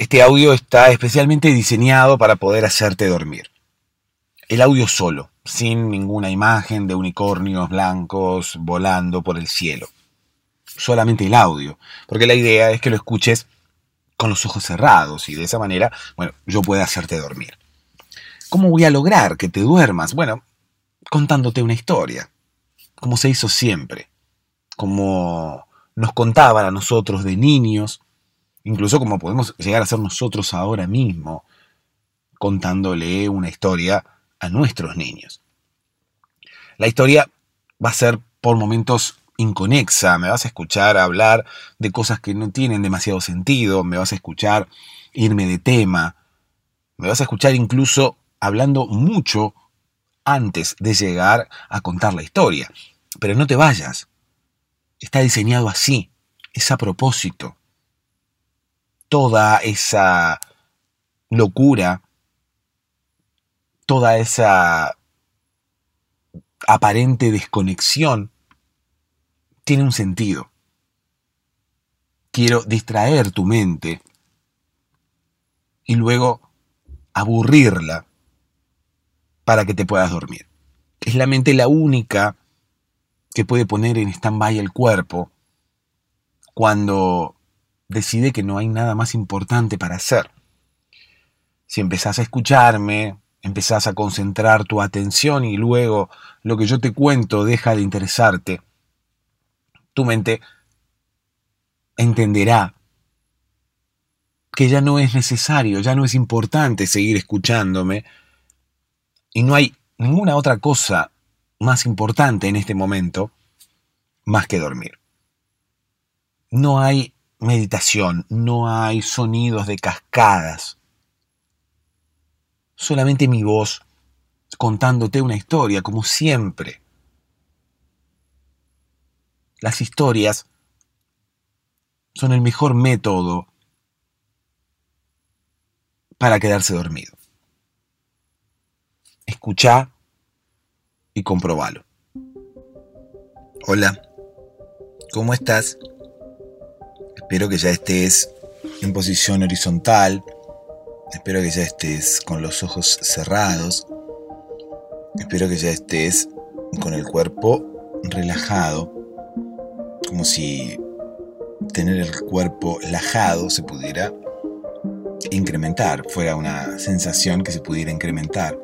Este audio está especialmente diseñado para poder hacerte dormir. El audio solo, sin ninguna imagen de unicornios blancos volando por el cielo. Solamente el audio, porque la idea es que lo escuches con los ojos cerrados y de esa manera, bueno, yo pueda hacerte dormir. ¿Cómo voy a lograr que te duermas? Bueno, contándote una historia, como se hizo siempre, como nos contaban a nosotros de niños, incluso como podemos llegar a ser nosotros ahora mismo, contándole una historia a nuestros niños. La historia va a ser por momentos inconexa, me vas a escuchar hablar de cosas que no tienen demasiado sentido, me vas a escuchar irme de tema, me vas a escuchar incluso hablando mucho antes de llegar a contar la historia. Pero no te vayas. Está diseñado así, es a propósito. Toda esa locura, toda esa aparente desconexión tiene un sentido. Quiero distraer tu mente y luego aburrirla para que te puedas dormir. Es la mente la única que puede poner en stand-by el cuerpo cuando decide que no hay nada más importante para hacer. Si empezás a escucharme, empezás a concentrar tu atención y luego lo que yo te cuento deja de interesarte, tu mente entenderá que ya no es necesario, ya no es importante seguir escuchándome y no hay ninguna otra cosa más importante en este momento más que dormir. No hay meditación, no hay sonidos de cascadas, solamente mi voz contándote una historia como siempre. Las historias son el mejor método para quedarse dormido. Escucha y comprobalo. Hola, ¿cómo estás? Espero que ya estés en posición horizontal. Espero que ya estés con los ojos cerrados. Espero que ya estés con el cuerpo relajado. Como si tener el cuerpo relajado se pudiera incrementar, fuera una sensación que se pudiera incrementar.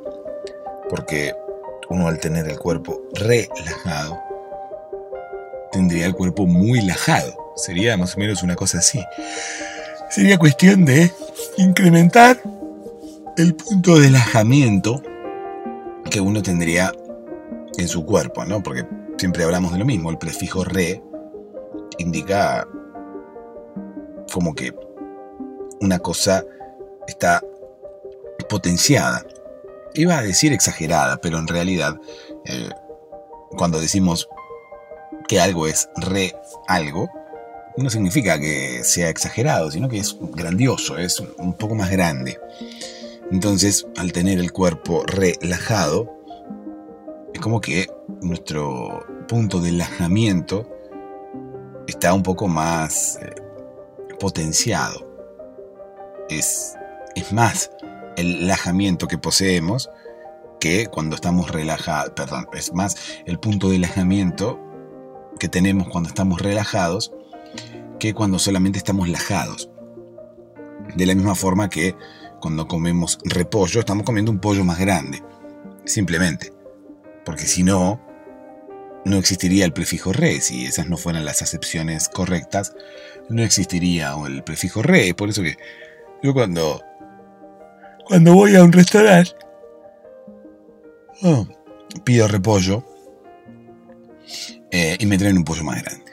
Porque uno al tener el cuerpo relajado, tendría el cuerpo muy lajado. Sería más o menos una cosa así. Sería cuestión de incrementar el punto de relajamiento que uno tendría en su cuerpo, ¿no? Porque siempre hablamos de lo mismo. El prefijo re indica como que una cosa está potenciada iba a decir exagerada, pero en realidad, eh, cuando decimos que algo es re algo, no significa que sea exagerado, sino que es grandioso, es un poco más grande. Entonces, al tener el cuerpo relajado, es como que nuestro punto de relajamiento está un poco más eh, potenciado. Es, es más, el relajamiento que poseemos que cuando estamos relajados, perdón, es más el punto de relajamiento que tenemos cuando estamos relajados que cuando solamente estamos lajados. De la misma forma que cuando comemos repollo, estamos comiendo un pollo más grande. Simplemente. Porque si no, no existiría el prefijo re. Si esas no fueran las acepciones correctas, no existiría el prefijo re. Por eso que yo cuando cuando voy a un restaurante, oh, pido repollo eh, y me traen un pollo más grande.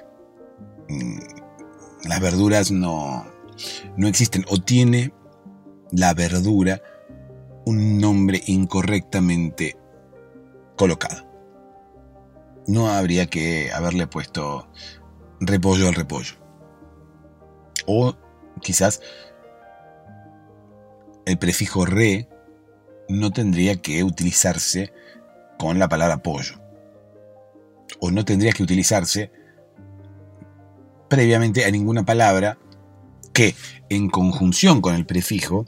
Las verduras no, no existen o tiene la verdura un nombre incorrectamente colocado. No habría que haberle puesto repollo al repollo. O quizás el prefijo re no tendría que utilizarse con la palabra pollo. O no tendría que utilizarse previamente a ninguna palabra que en conjunción con el prefijo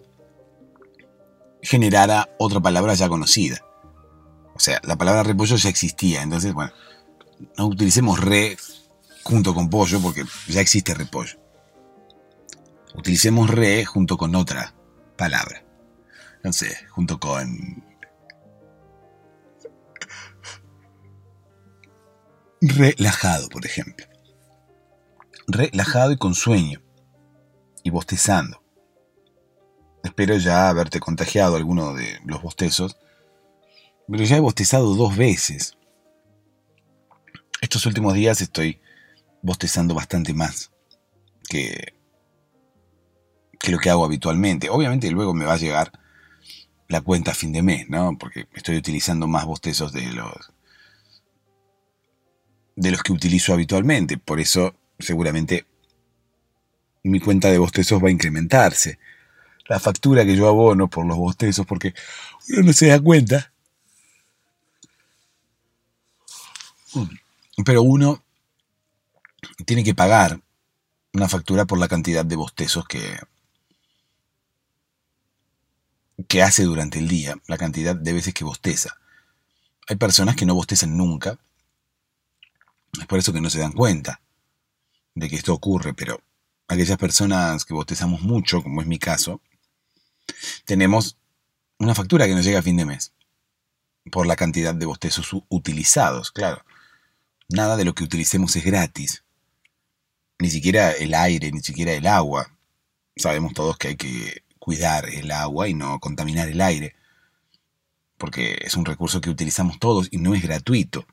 generara otra palabra ya conocida. O sea, la palabra repollo ya existía, entonces, bueno, no utilicemos re junto con pollo porque ya existe repollo. Utilicemos re junto con otra palabra. No sé, junto con... Relajado, por ejemplo. Relajado y con sueño. Y bostezando. Espero ya haberte contagiado alguno de los bostezos. Pero ya he bostezado dos veces. Estos últimos días estoy bostezando bastante más que, lo que hago habitualmente. Obviamente luego me va a llegar la cuenta a fin de mes, ¿no? Porque estoy utilizando más bostezos de los de los que utilizo habitualmente. Por eso seguramente mi cuenta de bostezos va a incrementarse. La factura que yo abono por los bostezos, porque uno no se da cuenta. Pero uno tiene que pagar una factura por la cantidad de bostezos que, que hace durante el día, la cantidad de veces que bosteza. Hay personas que no bostezan nunca. Es por eso que no se dan cuenta de que esto ocurre, pero aquellas personas que bostezamos mucho, como es mi caso, tenemos una factura que nos llega a fin de mes por la cantidad de bostezos utilizados, claro. Nada de lo que utilicemos es gratis. Ni siquiera el aire, ni siquiera el agua. Sabemos todos que hay que cuidar el agua y no contaminar el aire, porque es un recurso que utilizamos todos y no es gratuito.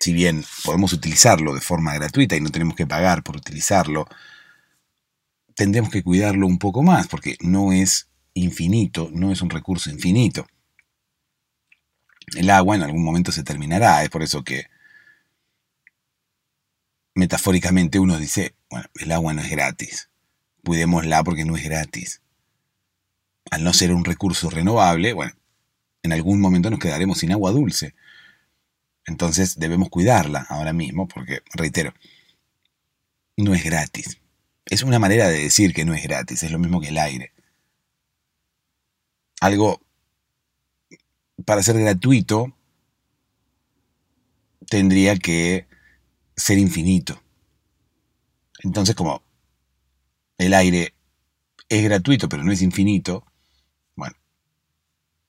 Si bien podemos utilizarlo de forma gratuita y no tenemos que pagar por utilizarlo, tendremos que cuidarlo un poco más, porque no es infinito, no es un recurso infinito. El agua en algún momento se terminará, es por eso que metafóricamente uno dice, bueno, el agua no es gratis cuidémosla porque no es gratis. Al no ser un recurso renovable, bueno, en algún momento nos quedaremos sin agua dulce. Entonces debemos cuidarla ahora mismo porque, reitero, no es gratis. Es una manera de decir que no es gratis, es lo mismo que el aire. Algo para ser gratuito tendría que ser infinito. Entonces, como el aire es gratuito, pero no es infinito, bueno,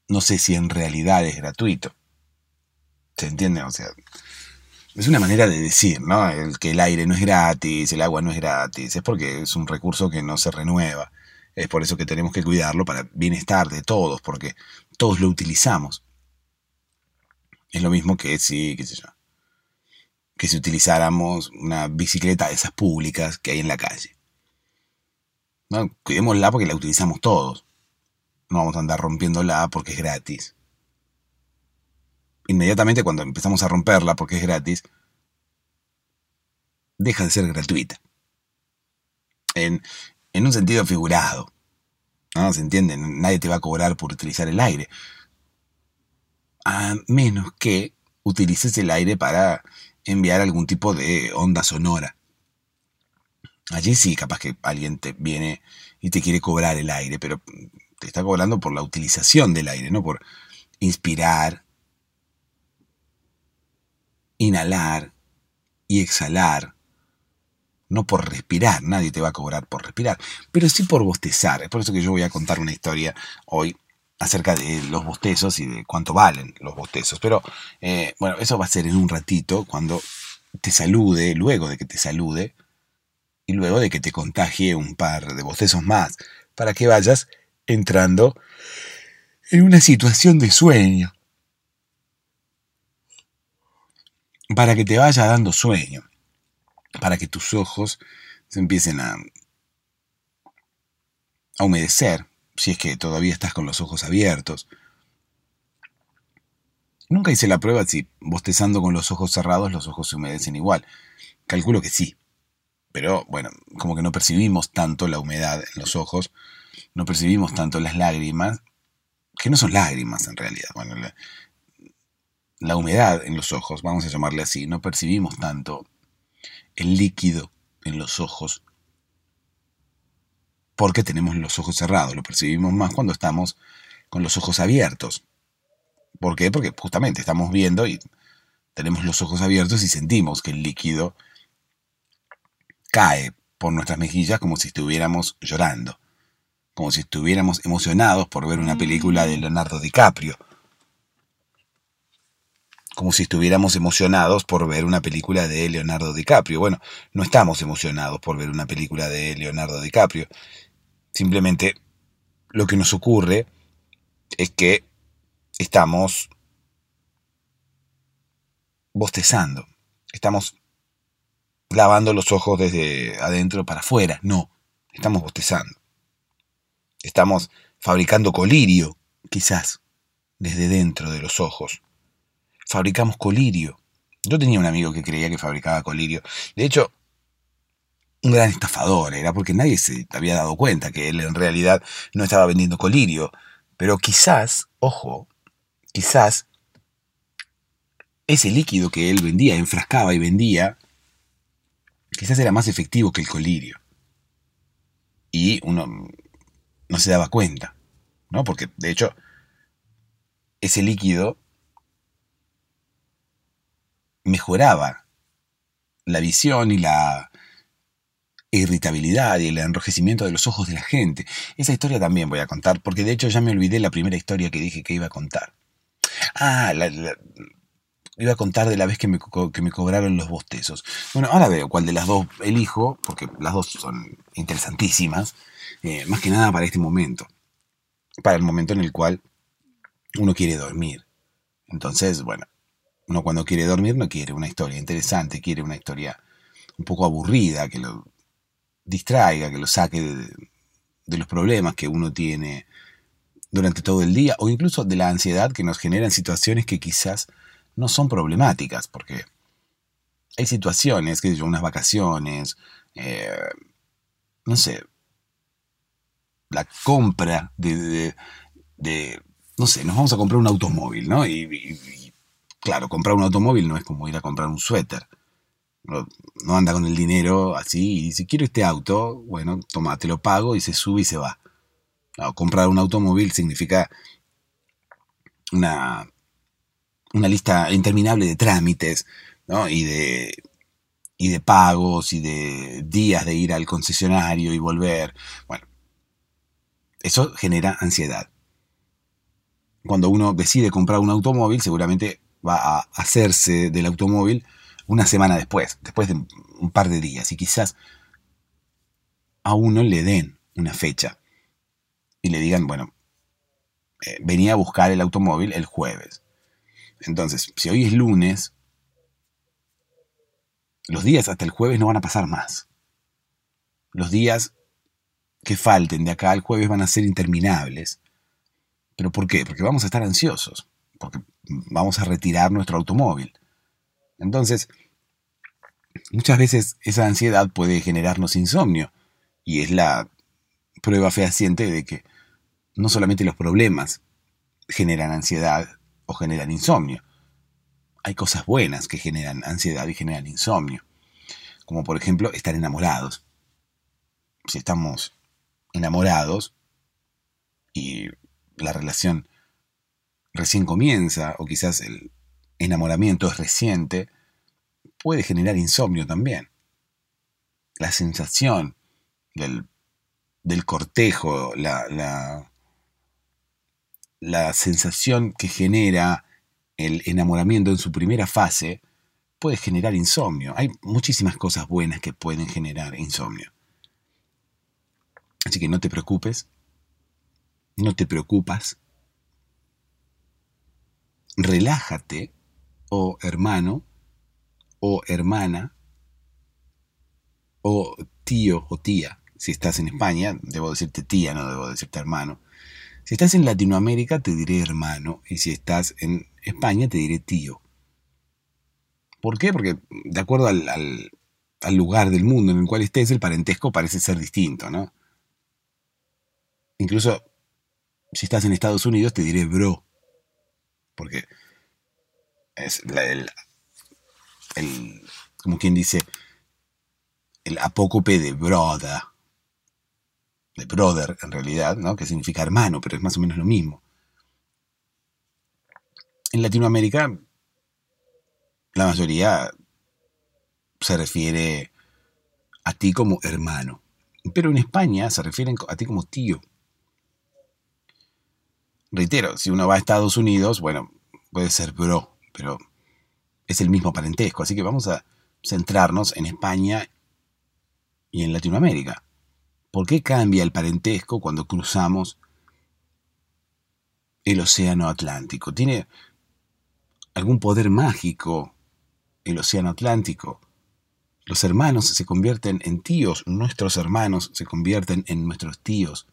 no sé si en realidad es gratuito. ¿Se entiende? O sea, es una manera de decir, ¿no? El que el aire no es gratis, el agua no es gratis, es porque es un recurso que no se renueva. Es por eso que tenemos que cuidarlo para bienestar de todos, porque todos lo utilizamos. Es lo mismo que si, qué sé yo, que si utilizáramos una bicicleta de esas públicas que hay en la calle. ¿no? Cuidémosla porque la utilizamos todos. No vamos a andar rompiéndola porque es gratis. Inmediatamente cuando empezamos a romperla porque es gratis, deja de ser gratuita. En, en un sentido figurado. ¿no? ¿Se entiende? Nadie te va a cobrar por utilizar el aire. A menos que utilices el aire para enviar algún tipo de onda sonora. Allí sí, capaz que alguien te viene y te quiere cobrar el aire, pero te está cobrando por la utilización del aire, no por inspirar, inhalar y exhalar, no por respirar, nadie te va a cobrar por respirar, pero sí por bostezar. Es por eso que yo voy a contar una historia hoy acerca de los bostezos y de cuánto valen los bostezos. Pero eh, bueno, eso va a ser en un ratito, cuando te salude, luego de que te salude, y luego de que te contagie un par de bostezos más, para que vayas entrando en una situación de sueño. Para que te vaya dando sueño. Para que tus ojos se empiecen a, a humedecer, si es que todavía estás con los ojos abiertos. Nunca hice la prueba si bostezando con los ojos cerrados los ojos se humedecen igual. Calculo que sí pero bueno, como que no percibimos tanto la humedad en los ojos, no percibimos tanto las lágrimas, que no son lágrimas en realidad, bueno, la, humedad en los ojos, vamos a llamarle así, no percibimos tanto el líquido en los ojos porque tenemos los ojos cerrados, lo percibimos más cuando estamos con los ojos abiertos. ¿Por qué? Porque justamente estamos viendo y tenemos los ojos abiertos y sentimos que el líquido cae por nuestras mejillas como si estuviéramos llorando, como si estuviéramos emocionados por ver una película de Leonardo DiCaprio, como si estuviéramos emocionados por ver una película de Leonardo DiCaprio. Bueno, no estamos emocionados por ver una película de Leonardo DiCaprio. Simplemente lo que nos ocurre es que estamos bostezando, estamos lavando los ojos desde adentro para afuera, no, estamos bostezando. Estamos fabricando colirio, quizás, desde dentro de los ojos. Fabricamos colirio. Yo tenía un amigo que creía que fabricaba colirio. De hecho, un gran estafador era porque nadie se había dado cuenta que él en realidad no estaba vendiendo colirio. Pero quizás, ojo, quizás ese líquido que él vendía, enfrascaba y vendía, quizás era más efectivo que el colirio. Y uno no se daba cuenta, ¿no? Porque de hecho ese líquido mejoraba la visión y la irritabilidad y el enrojecimiento de los ojos de la gente. Esa historia también voy a contar, porque de hecho ya me olvidé la primera historia que dije que iba a contar. Ah, iba a contar de la vez que me, que me cobraron los bostezos. Bueno, ahora veo cuál de las dos elijo, porque las dos son interesantísimas, eh, más que nada para este momento, para el momento en el cual uno quiere dormir. Entonces, bueno, uno cuando quiere dormir no quiere una historia interesante, quiere una historia un poco aburrida, que lo distraiga, que lo saque de, los problemas que uno tiene durante todo el día o incluso de la ansiedad que nos generan situaciones que quizás no son problemáticas, porque hay situaciones, que unas vacaciones, eh, no sé, la compra de, no sé, nos vamos a comprar un automóvil, ¿no? y, claro, comprar un automóvil no es como ir a comprar un suéter no, anda con el dinero así y dice, quiero este auto, bueno, toma, te lo pago y se sube y se va. comprar un automóvil significa una, una lista interminable de trámites y, de, y de pagos y de días de ir al concesionario y volver. Bueno, eso genera ansiedad. Cuando uno decide comprar un automóvil, seguramente va a hacerse del automóvil una semana después, después de un par de días, y quizás a uno le den una fecha y le digan, bueno, eh, venía a buscar el automóvil el jueves. Entonces, si hoy es lunes, los días hasta el jueves no van a pasar más. Los días que falten de acá al jueves van a ser interminables. ¿Pero por qué? Porque vamos a estar ansiosos, porque vamos a retirar nuestro automóvil. Entonces, muchas veces esa ansiedad puede generarnos insomnio y es la prueba fehaciente de que no solamente los problemas generan ansiedad o generan insomnio, hay cosas buenas que generan ansiedad y generan insomnio, como por ejemplo estar enamorados. Si estamos enamorados y la relación recién comienza o quizás el enamoramiento es reciente, puede generar insomnio también. La sensación del, cortejo, la, la, la sensación que genera el enamoramiento en su primera fase, puede generar insomnio. Hay muchísimas cosas buenas que pueden generar insomnio. Así que no te preocupes, no te preocupas, relájate o hermano o hermana o tío o tía. Si estás en España, debo decirte tía, no debo decirte hermano. Si estás en Latinoamérica, te diré hermano. Y si estás en España, te diré tío. ¿Por qué? Porque de acuerdo al, al lugar del mundo en el cual estés, el parentesco parece ser distinto, ¿no? Incluso si estás en Estados Unidos, te diré bro. Porque es el, como quien dice, el apócope de brother. de brother en realidad, ¿no? que significa hermano, pero es más o menos lo mismo. En Latinoamérica, la mayoría se refiere a ti como hermano, pero en España se refieren a ti como tío. Reitero, si uno va a Estados Unidos, bueno, puede ser bro, pero es el mismo parentesco, así que vamos a centrarnos en España y en Latinoamérica. ¿Por qué cambia el parentesco cuando cruzamos el Océano Atlántico? ¿Tiene algún poder mágico el Océano Atlántico? Los hermanos se convierten en tíos, nuestros hermanos se convierten en nuestros tíos.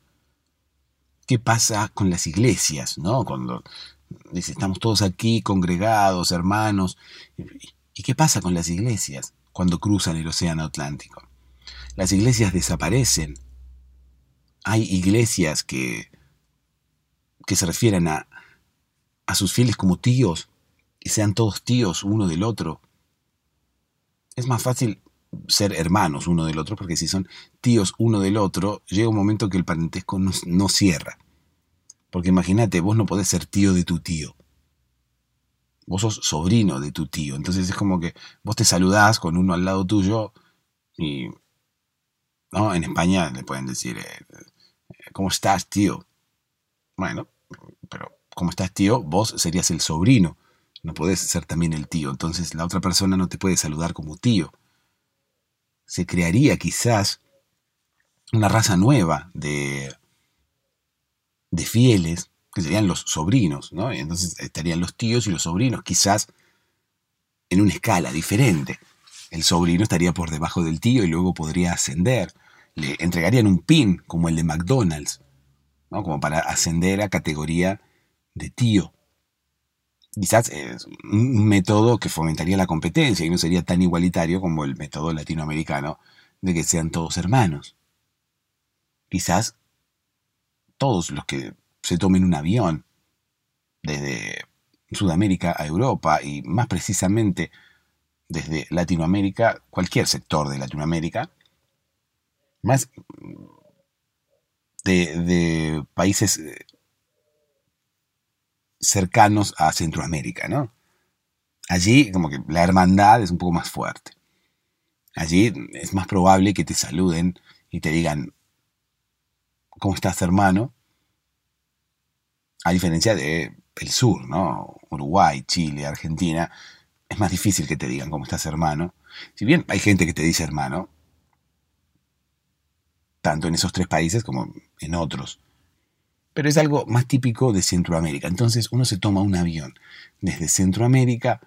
¿Qué pasa con las iglesias? ¿no? Cuando estamos todos aquí congregados, hermanos. ¿Y qué pasa con las iglesias cuando cruzan el Océano Atlántico? Las iglesias desaparecen. Hay iglesias que, que se refieren a, a sus fieles como tíos, y sean todos tíos uno del otro. Es más fácil ser hermanos uno del otro, porque si son tíos uno del otro, llega un momento que el parentesco no, cierra. Porque imagínate, vos no podés ser tío de tu tío. Vos sos sobrino de tu tío. Entonces es como que vos te saludás con uno al lado tuyo y... ¿no? En España le pueden decir, eh, ¿cómo estás, tío? Bueno, pero ¿cómo estás, tío? Vos serías el sobrino. No podés ser también el tío. Entonces la otra persona no te puede saludar como tío se crearía quizás una raza nueva de, de fieles, que serían los sobrinos, ¿no? entonces estarían los tíos y los sobrinos, quizás en una escala diferente. El sobrino estaría por debajo del tío y luego podría ascender. Le entregarían un pin como el de McDonald's, ¿no? como para ascender a categoría de tío quizás es un método que fomentaría la competencia y no sería tan igualitario como el método latinoamericano de que sean todos hermanos. Quizás todos los que se tomen un avión desde Sudamérica a Europa y más precisamente desde Latinoamérica, cualquier sector de Latinoamérica, más de, de países eh, cercanos a Centroamérica, ¿no? Allí como que la hermandad es un poco más fuerte. Allí es más probable que te saluden y te digan, ¿cómo estás hermano? A diferencia de sur, ¿no? Uruguay, Chile, Argentina, es más difícil que te digan cómo estás hermano. Si bien hay gente que te dice hermano, tanto en esos tres países como en otros pero es algo más típico de Centroamérica. Entonces uno se toma un avión desde Centroamérica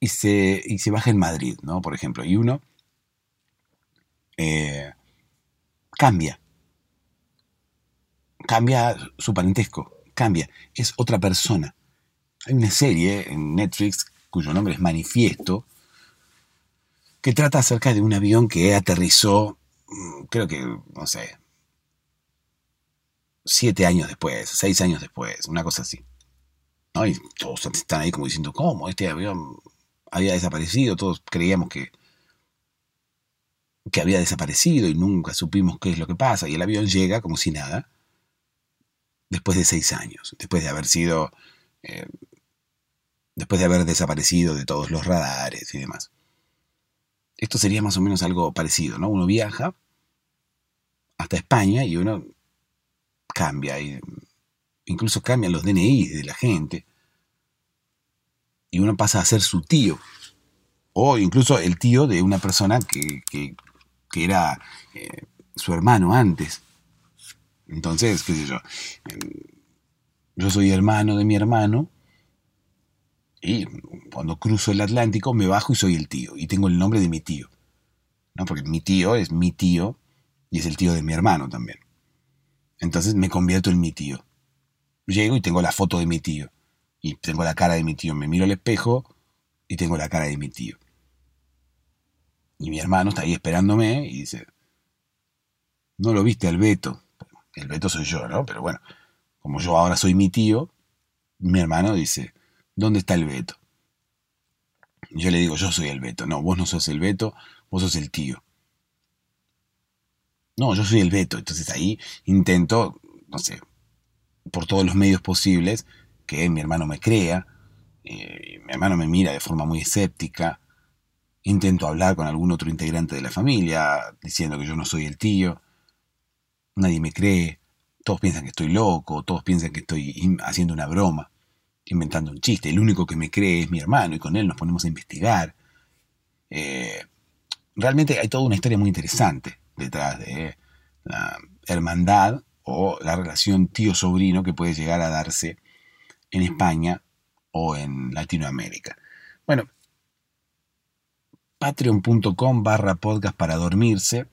y se, se baja en Madrid, ¿no? Por ejemplo, y uno eh, cambia, cambia su parentesco, cambia, es otra persona. Hay una serie en Netflix cuyo nombre es Manifiesto, que trata acerca de un avión que aterrizó, mm, creo que, no sé, siete años después, seis años después, una cosa así. ¿no? Y todos están ahí como diciendo, ¿cómo? Este avión había desaparecido, todos creíamos que, que había desaparecido y nunca supimos qué es lo que pasa. Y el avión llega como si nada, después de seis años, después de haber sido, eh, después de haber desaparecido de todos los radares y demás. Esto sería más o menos algo parecido, ¿no? Uno viaja hasta España y uno cambia, incluso cambian los DNI de la gente, y uno pasa a ser su tío, o incluso el tío de una persona que, era eh, su hermano antes. Entonces, qué sé yo, yo soy hermano de mi hermano, y cuando cruzo el Atlántico me bajo y soy el tío, y tengo el nombre de mi tío. ¿no? Porque mi tío es mi tío y es el tío de mi hermano también. Entonces me convierto en mi tío. Llego y tengo la foto de mi tío. Y tengo la cara de mi tío. Me miro al espejo y tengo la cara de mi tío. Y mi hermano está ahí esperándome y dice, no lo viste al Beto. El Beto soy yo, ¿no? Pero bueno, como yo ahora soy mi tío, mi hermano dice, ¿dónde está el Beto? Yo le digo, yo soy el Beto. No, vos no sos el Beto, vos sos el tío. No, yo soy el Beto. Entonces ahí intento, no sé, por todos los medios posibles, que mi hermano me crea. Eh, mi hermano me mira de forma muy escéptica. Intento hablar con algún otro integrante de la familia, diciendo que yo no soy el tío. Nadie me cree. Todos piensan que estoy loco. Todos piensan que estoy haciendo una broma, inventando un chiste. El único que me cree es mi hermano y con él nos ponemos a investigar. Eh, realmente hay toda una historia muy interesante detrás de la hermandad o la relación tío-sobrino que puede llegar a darse en España o en Latinoamérica. Bueno, patreon.com barra podcast para dormirse.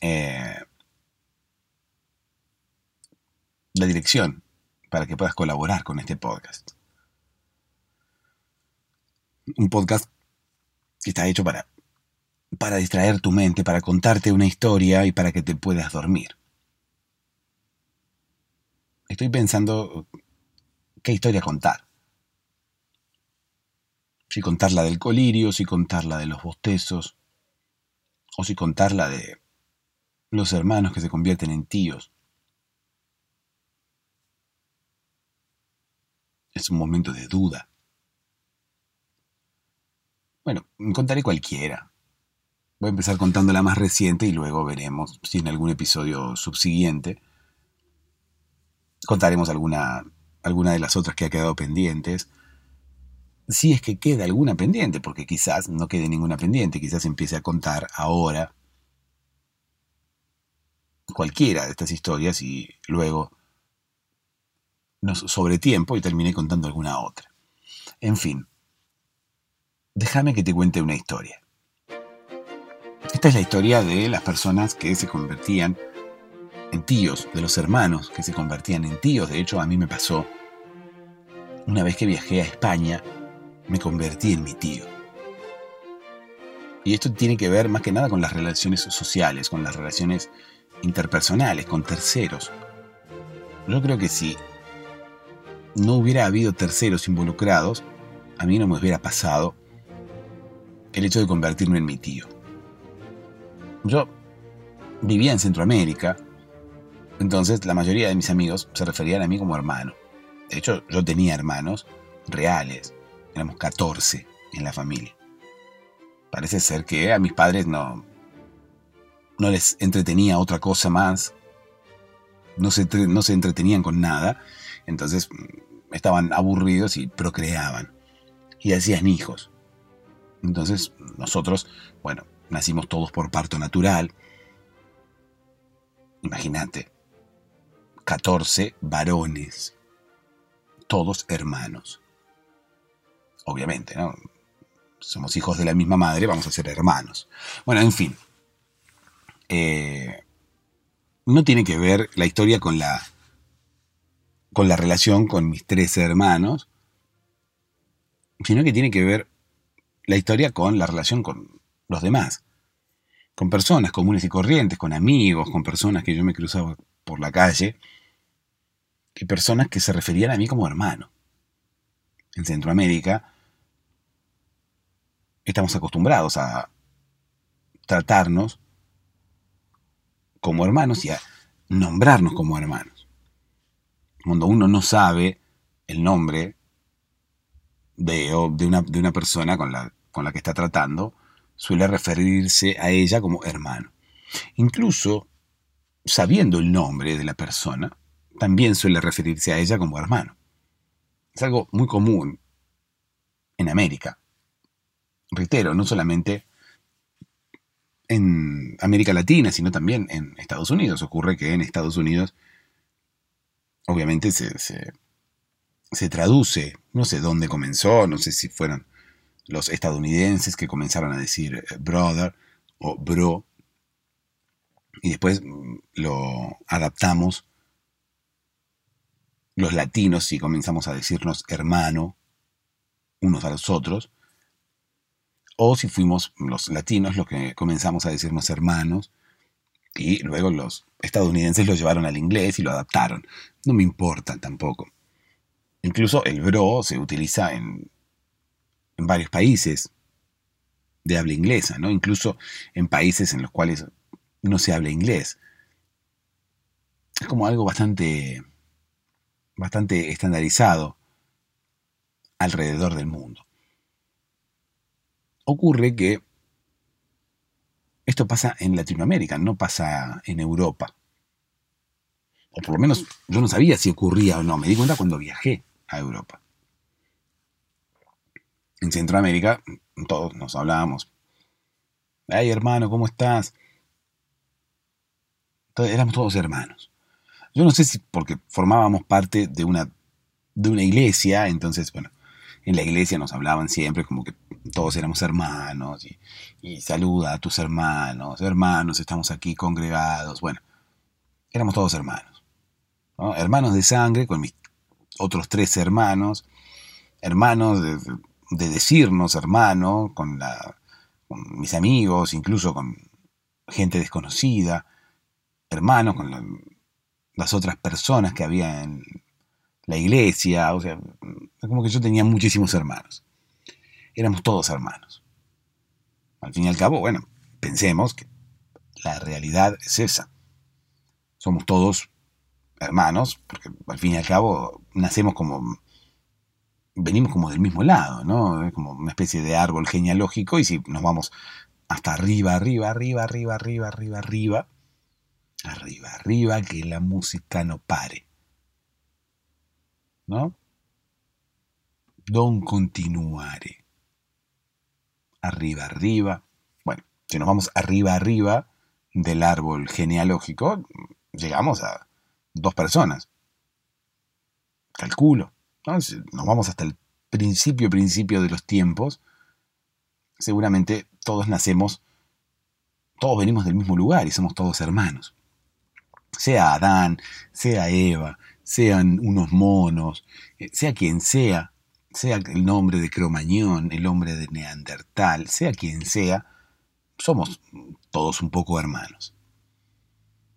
Eh, la dirección para que puedas colaborar con este podcast. Un podcast que está hecho para, para distraer tu mente, para contarte una historia y para que te puedas dormir. Estoy pensando qué historia contar. Si contar la del colirio, si contar la de los bostezos, o si contar la de los hermanos que se convierten en tíos. Es un momento de duda. Bueno, contaré cualquiera. Voy a empezar contando la más reciente y luego veremos si en algún episodio subsiguiente contaremos alguna, alguna de las otras que ha quedado pendientes. Si es que queda alguna pendiente, porque quizás no quede ninguna pendiente, quizás empiece a contar ahora cualquiera de estas historias y luego sobre tiempo y terminé contando alguna otra. En fin, déjame que te cuente una historia. Esta es la historia de las personas que se convertían en tíos, de los hermanos que se convertían en tíos. De hecho, a mí me pasó. Una vez que viajé a España, me convertí en mi tío. Y esto tiene que ver más que nada con las relaciones sociales, con las relaciones interpersonales, con terceros. Yo creo que si no hubiera habido terceros involucrados, a mí no me hubiera pasado el hecho de convertirme en mi tío. Yo vivía en Centroamérica, entonces la mayoría de mis amigos se referían a mí como hermano. De hecho, yo tenía hermanos reales, éramos 14 en la familia. Parece ser que a mis padres no, no les entretenía otra cosa más, no se, no se entretenían con nada, entonces mm, estaban aburridos y procreaban y hacían hijos. Entonces nosotros, bueno, nacimos todos por parto natural. Imagínate, 14 varones, todos hermanos. Obviamente, ¿no? Somos hijos de la misma madre, vamos a ser hermanos. Bueno, en fin. Eh, no tiene que ver la historia con la, con la relación con mis tres hermanos, sino que tiene que ver la historia con la relación con los demás, con personas comunes y corrientes, con amigos, con personas que yo me cruzaba por la calle y personas que se referían a mí como hermano. En Centroamérica estamos acostumbrados a tratarnos como hermanos y a nombrarnos como hermanos. Cuando uno no sabe el nombre de, de, una, persona con la con la que está tratando suele referirse a ella como hermano. Incluso, sabiendo el nombre de la persona, también suele referirse a ella como hermano. Es algo muy común en América. Reitero, no solamente en América Latina, sino también en Estados Unidos. Ocurre que en Estados Unidos, obviamente, se, se, se traduce, no sé dónde comenzó, no sé si fueron los estadounidenses que comenzaron a decir eh, brother o bro, y después mm, lo adaptamos los latinos y comenzamos a decirnos hermano unos a los otros, o si fuimos los latinos los que comenzamos a decirnos hermanos, y luego los estadounidenses lo llevaron al inglés y lo adaptaron. No me importa tampoco. Incluso el bro se utiliza en en varios países de habla inglesa, ¿no? Incluso en países en los cuales no se habla inglés. Es como algo bastante, bastante estandarizado alrededor del mundo. Ocurre que esto pasa en Latinoamérica, no pasa en Europa. O por lo menos yo no sabía si ocurría o no. Me di cuenta cuando viajé a Europa. En Centroamérica todos nos hablábamos. Ay hermano, ¿cómo estás? éramos todos hermanos. Yo no sé si porque formábamos parte de una, de una iglesia, entonces, bueno, en la iglesia nos hablaban siempre como que todos éramos hermanos y, saluda a tus hermanos, hermanos, estamos aquí congregados, bueno, éramos todos hermanos, hermanos de sangre con mis otros tres hermanos, hermanos de, decirnos hermano, con, la, con mis amigos, incluso con gente desconocida, hermanos con las otras personas que había en la iglesia, o sea, como que yo tenía muchísimos hermanos. Éramos todos hermanos. Al fin y al cabo, bueno, pensemos que la realidad es esa. Somos todos hermanos, porque al fin y al cabo nacemos como venimos como del mismo lado, ¿no? como una especie de árbol genealógico y si nos vamos hasta arriba, arriba, arriba, arriba, arriba, arriba, arriba, arriba, arriba, que la música no pare. ¿No? Don continuare. Arriba, arriba. Bueno, si nos vamos arriba, arriba del árbol genealógico, llegamos a dos personas. Calculo. Nos vamos hasta el principio, principio de los tiempos, seguramente todos nacemos, todos venimos del mismo lugar y somos todos hermanos sea Adán, sea Eva, sean unos monos, eh, sea quien sea, sea el nombre de Cromañón, el hombre de Neandertal, sea quien sea, somos todos un poco hermanos.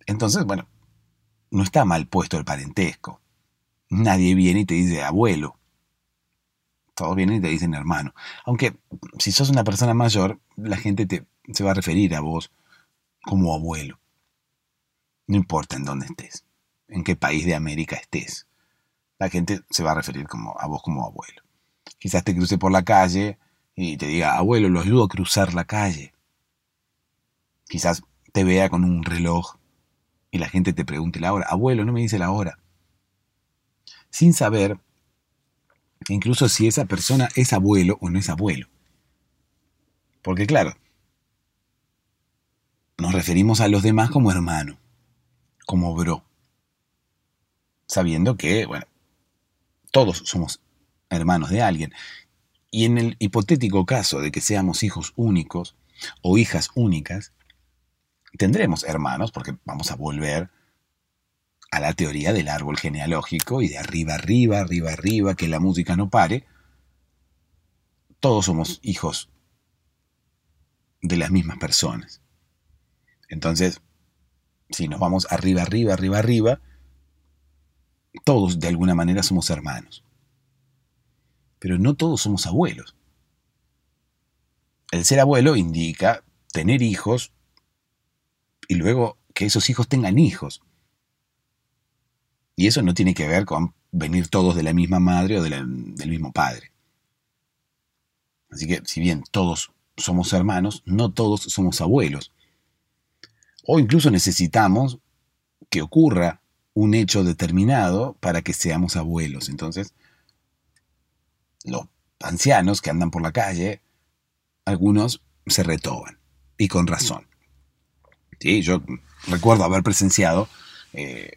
Entonces, bueno, no está mal puesto el parentesco. Nadie viene y te dice abuelo. Todos vienen y te dicen hermano. Aunque si sos una persona mayor, la gente te, se va a referir a vos como abuelo. No importa en dónde estés, en qué país de América estés. La gente se va a referir como, a vos como abuelo. Quizás te cruce por la calle y te diga, abuelo, lo ayudo a cruzar la calle. Quizás te vea con un reloj y la gente te pregunte la hora. Abuelo, no me dice la hora. Sin saber incluso si esa persona es abuelo o no es abuelo. Porque claro, nos referimos a los demás como hermano como bro. Sabiendo que, bueno, todos somos hermanos de alguien. Y en el hipotético caso de que seamos hijos únicos o hijas únicas, tendremos hermanos, porque vamos a volver a la teoría del árbol genealógico y de arriba, arriba, arriba, arriba, que la música no pare. Todos somos hijos de las mismas personas. Entonces, si nos vamos arriba, arriba, arriba, arriba, todos de alguna manera somos hermanos. Pero no todos somos abuelos. El ser abuelo indica tener hijos y luego que esos hijos tengan hijos. Y eso no tiene que ver con venir todos de la misma madre o del mismo padre. Así que si bien todos somos hermanos, no todos somos abuelos o incluso necesitamos que ocurra un hecho determinado para que seamos abuelos. Entonces, los ancianos que andan por la calle, algunos se retoban, y con razón. ¿Sí? Yo recuerdo haber presenciado eh,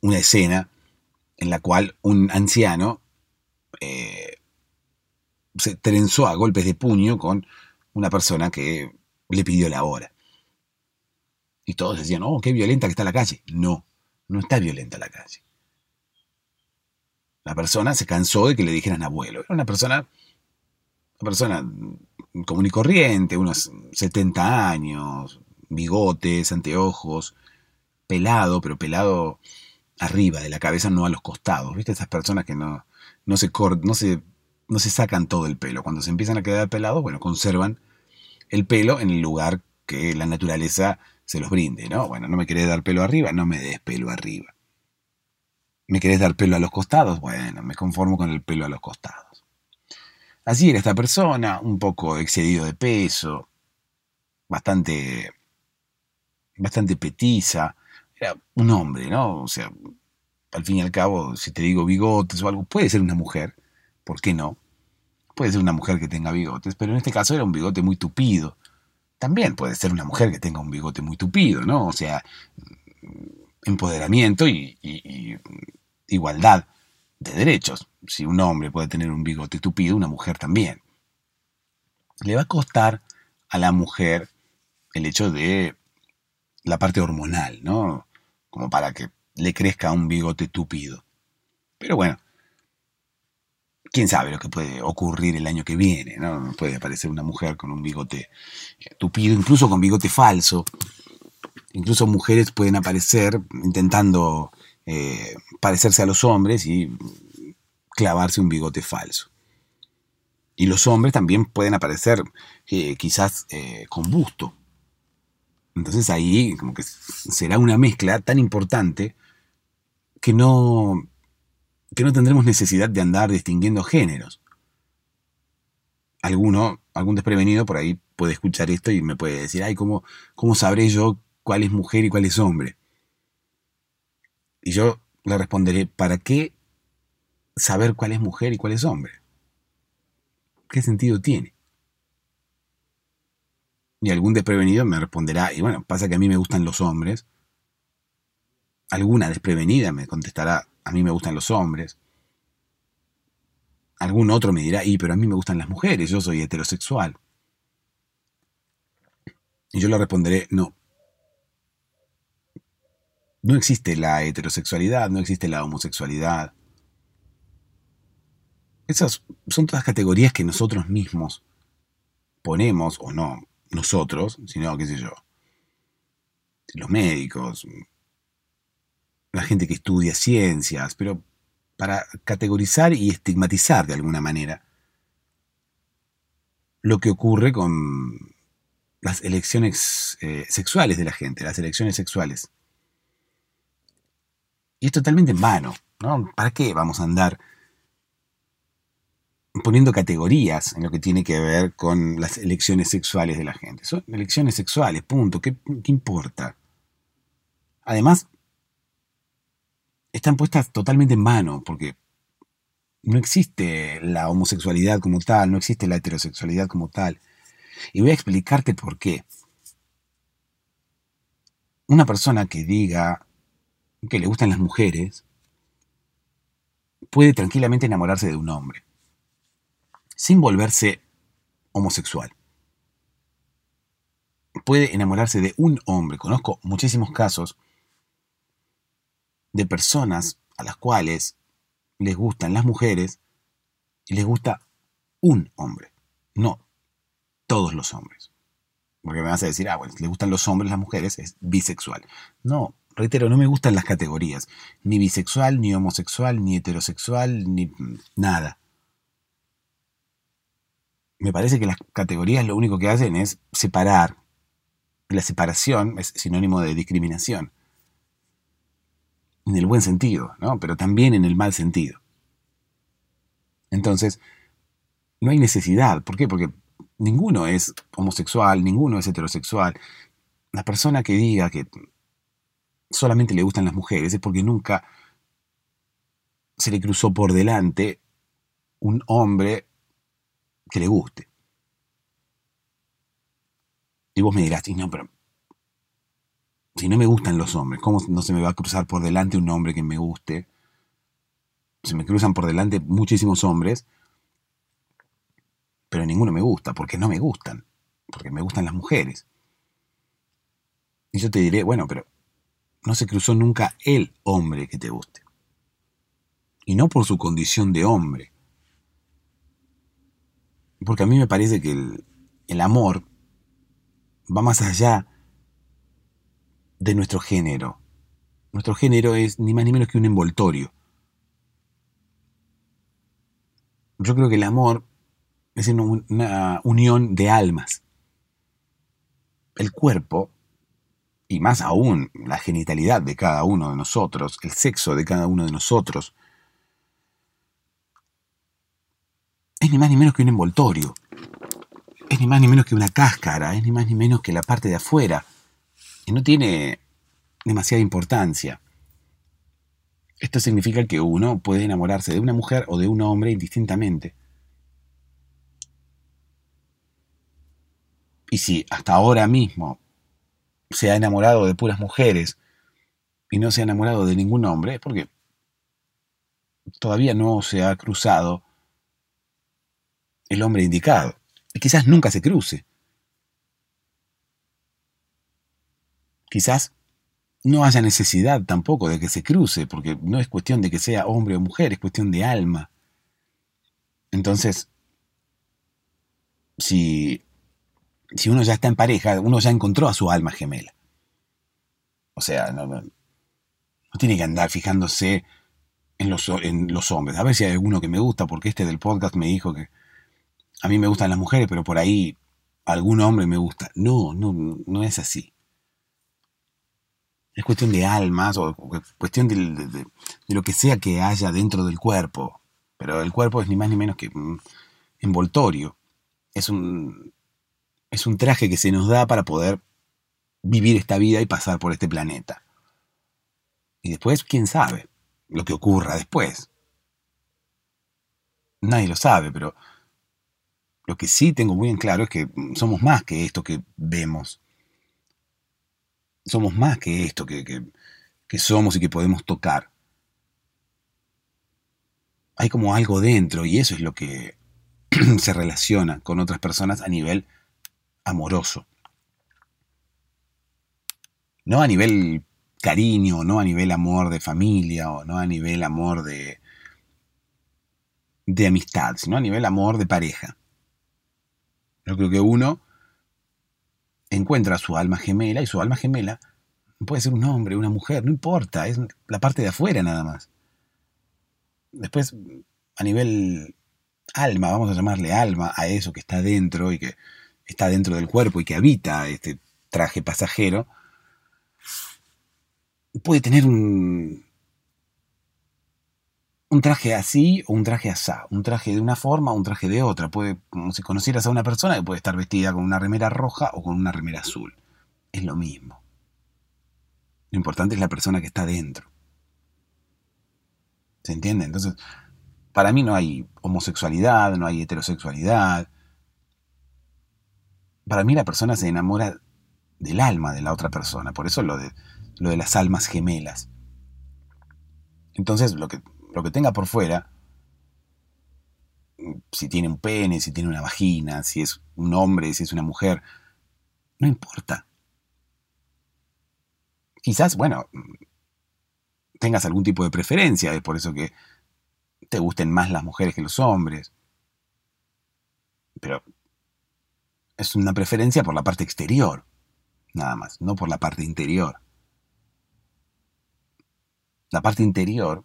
una escena en la cual un anciano eh, se trenzó a golpes de puño con una persona que le pidió la hora. Y todos decían, oh, qué violenta que está la calle. No, no está violenta la calle. La persona se cansó de que le dijeran abuelo. Era una persona, una persona común y corriente, unos 70 años, bigotes, anteojos, pelado, pero pelado arriba de la cabeza, no a los costados. ¿Viste? Esas personas que no, no, se, no, se, no se sacan todo el pelo. Cuando se empiezan a quedar pelados, bueno, conservan el pelo en el lugar que la naturaleza se los brinde, ¿no? Bueno, no me querés dar pelo arriba, no me des pelo arriba. ¿Me querés dar pelo a los costados? Bueno, me conformo con el pelo a los costados. Así era esta persona, un poco excedido de peso, bastante, bastante petiza. Era un hombre, ¿no? O sea, al fin y al cabo, si te digo bigotes o algo, puede ser una mujer, ¿por qué no? Puede ser una mujer que tenga bigotes, pero en este caso era un bigote muy tupido. También puede ser una mujer que tenga un bigote muy tupido, ¿no? O sea, empoderamiento y, igualdad de derechos. Si un hombre puede tener un bigote tupido, una mujer también. Le va a costar a la mujer el hecho de la parte hormonal, ¿no? Como para que le crezca un bigote tupido. Pero bueno, quién sabe lo que puede ocurrir el año que viene, ¿no? Puede aparecer una mujer con un bigote eh, tupido, incluso con bigote falso. Incluso mujeres pueden aparecer intentando eh, parecerse a los hombres y clavarse un bigote falso. Y los hombres también pueden aparecer eh, quizás con busto. Entonces ahí como que será una mezcla tan importante que no, que no tendremos necesidad de andar distinguiendo géneros. Alguno, algún desprevenido por ahí puede escuchar esto y me puede decir, ay, ¿cómo, cómo sabré yo cuál es mujer y cuál es hombre? Y yo le responderé, ¿para qué saber cuál es mujer y cuál es hombre? ¿Qué sentido tiene? Y algún desprevenido me responderá, y bueno, pasa que a mí me gustan los hombres, Alguna desprevenida me contestará, a mí me gustan los hombres. Algún otro me dirá, y pero a mí me gustan las mujeres, yo soy heterosexual. Y yo le responderé, no. No existe la heterosexualidad, no existe la homosexualidad. Esas son todas categorías que nosotros mismos ponemos, o no nosotros, sino, qué sé yo, los médicos, la gente que estudia ciencias, pero para categorizar y estigmatizar de alguna manera lo que ocurre con las elecciones eh, sexuales de la gente, las elecciones sexuales. Y es totalmente en vano, ¿no? ¿Para qué vamos a andar poniendo categorías en lo que tiene que ver con las elecciones sexuales de la gente? Son elecciones sexuales, punto. ¿Qué, importa? Además, están puestas totalmente en vano, porque no existe la homosexualidad como tal, no existe la heterosexualidad como tal. Y voy a explicarte por qué. Una persona que diga que le gustan las mujeres puede tranquilamente enamorarse de un hombre, sin volverse homosexual. Puede enamorarse de un hombre. Conozco muchísimos casos de personas a las cuales les gustan las mujeres y les gusta un hombre, no todos los hombres. Porque me vas a decir, ah, bueno, le gustan los hombres, las mujeres, es bisexual. No, reitero, no me gustan las categorías, ni bisexual, ni homosexual, ni heterosexual, ni nada. Me parece que las categorías lo único que hacen es separar. La separación es sinónimo de discriminación en el buen sentido, ¿no? pero también en el mal sentido. Entonces, no hay necesidad. ¿Por qué? Porque ninguno es homosexual, ninguno es heterosexual. La persona que diga que solamente le gustan las mujeres es porque nunca se le cruzó por delante un hombre que le guste. Y vos me dirás, no, pero si no me gustan los hombres, ¿cómo no se me va a cruzar por delante un hombre que me guste? Se me cruzan por delante muchísimos hombres, pero ninguno me gusta, porque no me gustan, porque me gustan las mujeres. Y yo te diré, bueno, pero no se cruzó nunca el hombre que te guste. Y no por su condición de hombre. Porque a mí me parece que el, el amor va más allá de nuestro género. Nuestro género es ni más ni menos que un envoltorio. Yo creo que el amor es una unión de almas. El cuerpo y más aún la genitalidad de cada uno de nosotros, el sexo de cada uno de nosotros, es ni más ni menos que un envoltorio, es ni más ni menos que una cáscara, es ni más ni menos que la parte de afuera, y no tiene demasiada importancia. Esto significa que uno puede enamorarse de una mujer o de un hombre indistintamente. Y si hasta ahora mismo se ha enamorado de puras mujeres y no se ha enamorado de ningún hombre, es porque todavía no se ha cruzado el hombre indicado. Y quizás nunca se cruce. Quizás no haya necesidad tampoco de que se cruce, porque no es cuestión de que sea hombre o mujer, es cuestión de alma. Entonces, si, si uno ya está en pareja, uno ya encontró a su alma gemela. O sea, no, tiene que andar fijándose en los, en los hombres. A ver si hay alguno que me gusta, porque este del podcast me dijo que a mí me gustan las mujeres, pero por ahí algún hombre me gusta. No, no, no es así. Es cuestión de almas o cuestión de, lo que sea que haya dentro del cuerpo. Pero el cuerpo es ni más ni menos que un envoltorio. Es un, es un traje que se nos da para poder vivir esta vida y pasar por este planeta. Y después, quién sabe lo que ocurra después. Nadie lo sabe, pero lo que sí tengo muy en claro es que somos más que esto que vemos. Somos más que esto que, que, somos y que podemos tocar. Hay como algo dentro y eso es lo que se relaciona con otras personas a nivel amoroso. No a nivel cariño, no a nivel amor de familia o no a nivel amor de, de amistad, sino a nivel amor de pareja. Yo creo que uno encuentra su alma gemela y su alma gemela puede ser un hombre, una mujer, no importa, es la parte de afuera nada más. Después, a nivel alma, vamos a llamarle alma a eso que está dentro y que está dentro del cuerpo y que habita este traje pasajero, puede tener un, un traje así o un traje asá, un traje de una forma o un traje de otra. Puede, como si conocieras a una persona que puede estar vestida con una remera roja o con una remera azul. Es lo mismo. Lo importante es la persona que está dentro. ¿Se entiende? Entonces, para mí no hay homosexualidad, no hay heterosexualidad. Para mí la persona se enamora del alma de la otra persona. Por eso lo de, lo de las almas gemelas. Entonces, lo que lo que tenga por fuera, si tiene un pene, si tiene una vagina, si es un hombre, si es una mujer, no importa. Quizás, bueno, tengas algún tipo de preferencia, es por eso que te gusten más las mujeres que los hombres. Pero es una preferencia por la parte exterior, nada más, no por la parte interior. La parte interior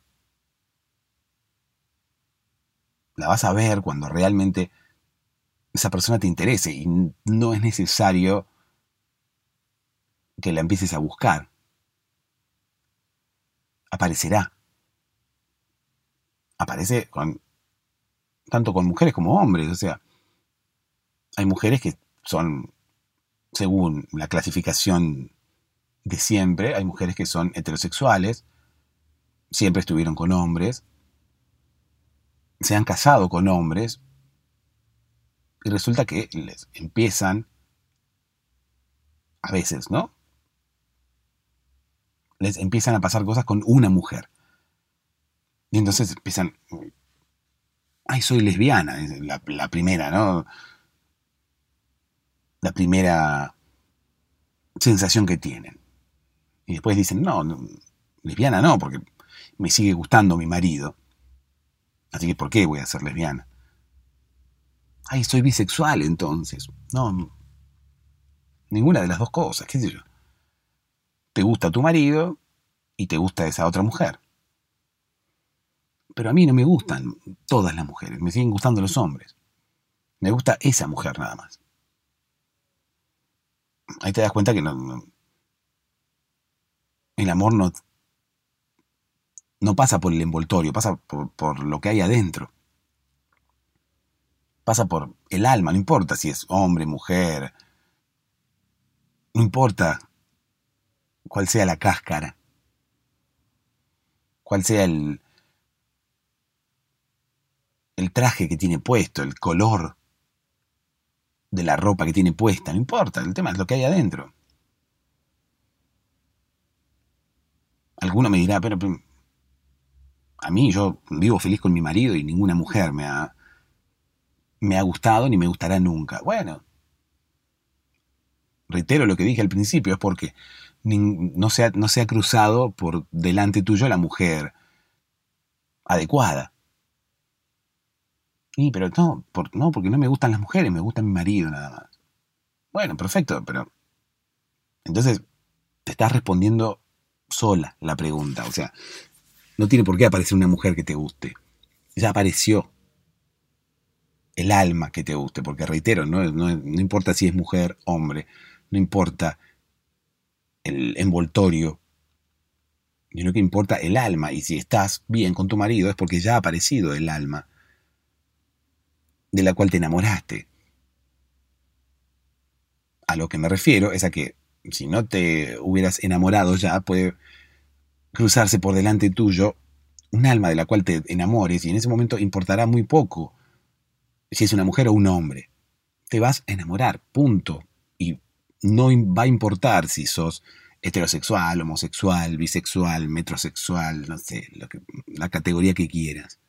la vas a ver cuando realmente esa persona te interese y no es necesario que la empieces a buscar. Aparecerá. Aparece con, tanto con mujeres como hombres. O sea, hay mujeres que son, según la clasificación de siempre, hay mujeres que son heterosexuales, siempre estuvieron con hombres, se han casado con hombres y resulta que les empiezan, a veces, ¿no? Les empiezan a pasar cosas con una mujer. Y entonces empiezan, ay, soy lesbiana, la, primera, ¿no? La primera sensación que tienen. Y después dicen, no, lesbiana no, porque me sigue gustando mi marido. Así que, ¿por qué voy a ser lesbiana? Ay, soy bisexual entonces. No, ninguna de las dos cosas, qué sé yo. Te gusta tu marido y te gusta esa otra mujer. Pero a mí no me gustan todas las mujeres, me siguen gustando los hombres. Me gusta esa mujer nada más. Ahí te das cuenta que no, el amor no, no pasa por el envoltorio, pasa por, por lo que hay adentro. Pasa por el alma, no importa si es hombre, mujer, no importa cuál sea la cáscara, cuál sea el, el traje que tiene puesto, el color de la ropa que tiene puesta, no importa, el tema es lo que hay adentro. Alguno me dirá, pero, a mí yo vivo feliz con mi marido y ninguna mujer me ha, me ha gustado ni me gustará nunca. Bueno, reitero lo que dije al principio, es porque no se, ha, no se ha cruzado por delante tuyo la mujer adecuada. Y, pero no, no, porque no me gustan las mujeres, me gusta mi marido nada más. Bueno, perfecto, pero... Entonces, te estás respondiendo sola la pregunta. O sea, no tiene por qué aparecer una mujer que te guste. Ya apareció el alma que te guste, porque reitero, no, no, no importa si es mujer, hombre, no importa el envoltorio, sino que importa el alma. Y si estás bien con tu marido es porque ya ha aparecido el alma de la cual te enamoraste. A lo que me refiero es a que si no te hubieras enamorado ya, puede cruzarse por delante tuyo un alma de la cual te enamores y en ese momento importará muy poco si es una mujer o un hombre. Te vas a enamorar, punto. Y no va a importar si sos heterosexual, homosexual, bisexual, metrosexual, no sé, la categoría que quieras.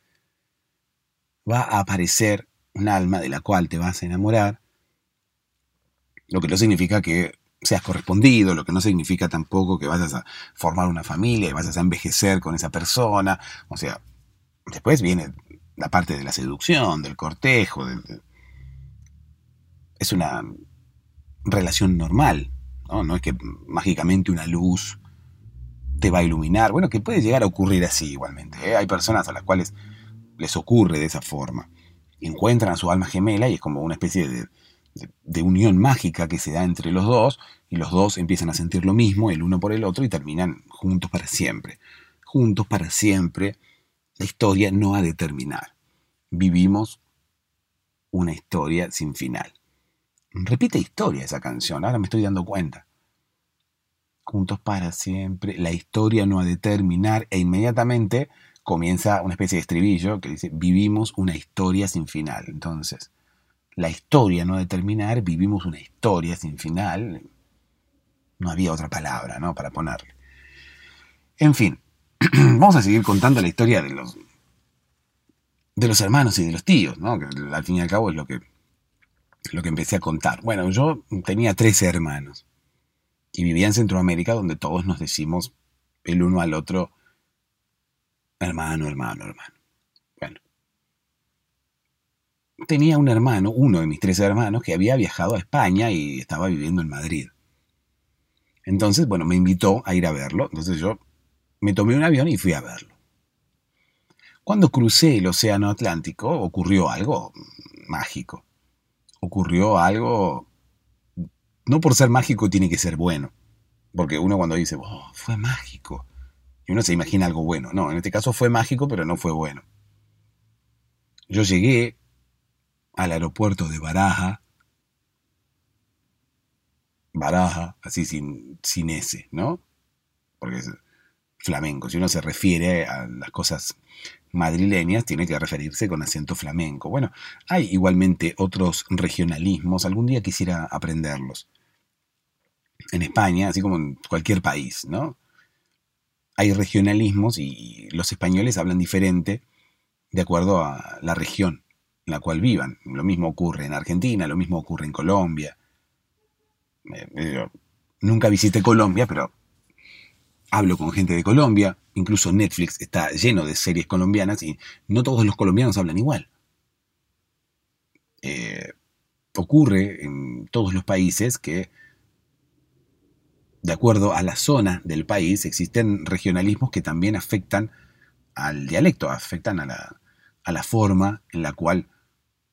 Va a aparecer un alma de la cual te vas a enamorar, lo que no significa que seas correspondido, lo que no significa tampoco que vayas a formar una familia y vayas a envejecer con esa persona. O sea, después viene la parte de la seducción, del cortejo. Es una relación normal, ¿no? No es que mágicamente una luz te va a iluminar. Bueno, que puede llegar a ocurrir así igualmente. ¿eh? Hay personas a las cuales les ocurre de esa forma. Encuentran a su alma gemela y es como una especie de, de, unión mágica que se da entre los dos y los dos empiezan a sentir lo mismo el uno por el otro y terminan juntos para siempre. Juntos para siempre. La historia no ha de terminar. Vivimos una historia sin final. Repite historia esa canción, ahora me estoy dando cuenta. Juntos para siempre, la historia no ha de terminar e inmediatamente comienza una especie de estribillo que dice, vivimos una historia sin final. Entonces, la historia no de terminar, vivimos una historia sin final. No había otra palabra, ¿no? Para ponerle. En fin, vamos a seguir contando la historia de los, de los hermanos y de los tíos, ¿no? Que al fin y al cabo es lo que, lo que empecé a contar. Bueno, yo tenía 13 hermanos y vivía en Centroamérica donde todos nos decimos el uno al otro hermano, hermano, hermano tenía un hermano, uno de mis tres hermanos, que había viajado a España y estaba viviendo en Madrid. Entonces, bueno, me invitó a ir a verlo. Entonces yo me tomé un avión y fui a verlo. Cuando crucé el Océano Atlántico ocurrió algo mágico. Ocurrió algo... No por ser mágico tiene que ser bueno. Porque uno cuando dice, oh, fue mágico, y uno se imagina algo bueno. No, en este caso fue mágico, pero no fue bueno. Yo llegué al aeropuerto de Baraja, Baraja, así sin, sin S, ¿no? Porque es flamenco. Si uno se refiere a las cosas madrileñas, tiene que referirse con acento flamenco. Bueno, hay igualmente otros regionalismos, algún día quisiera aprenderlos. En España, así como en cualquier país, ¿no? Hay regionalismos y los españoles hablan diferente de acuerdo a la región en la cual vivan. Lo mismo ocurre en Argentina, lo mismo ocurre en Colombia. Eh, eh, nunca visité Colombia, pero hablo con gente de Colombia. Incluso Netflix está lleno de series colombianas y no todos los colombianos hablan igual. Eh, ocurre en todos los países que, de acuerdo a la zona del país, existen regionalismos que también afectan al dialecto, afectan a la, a la forma en la cual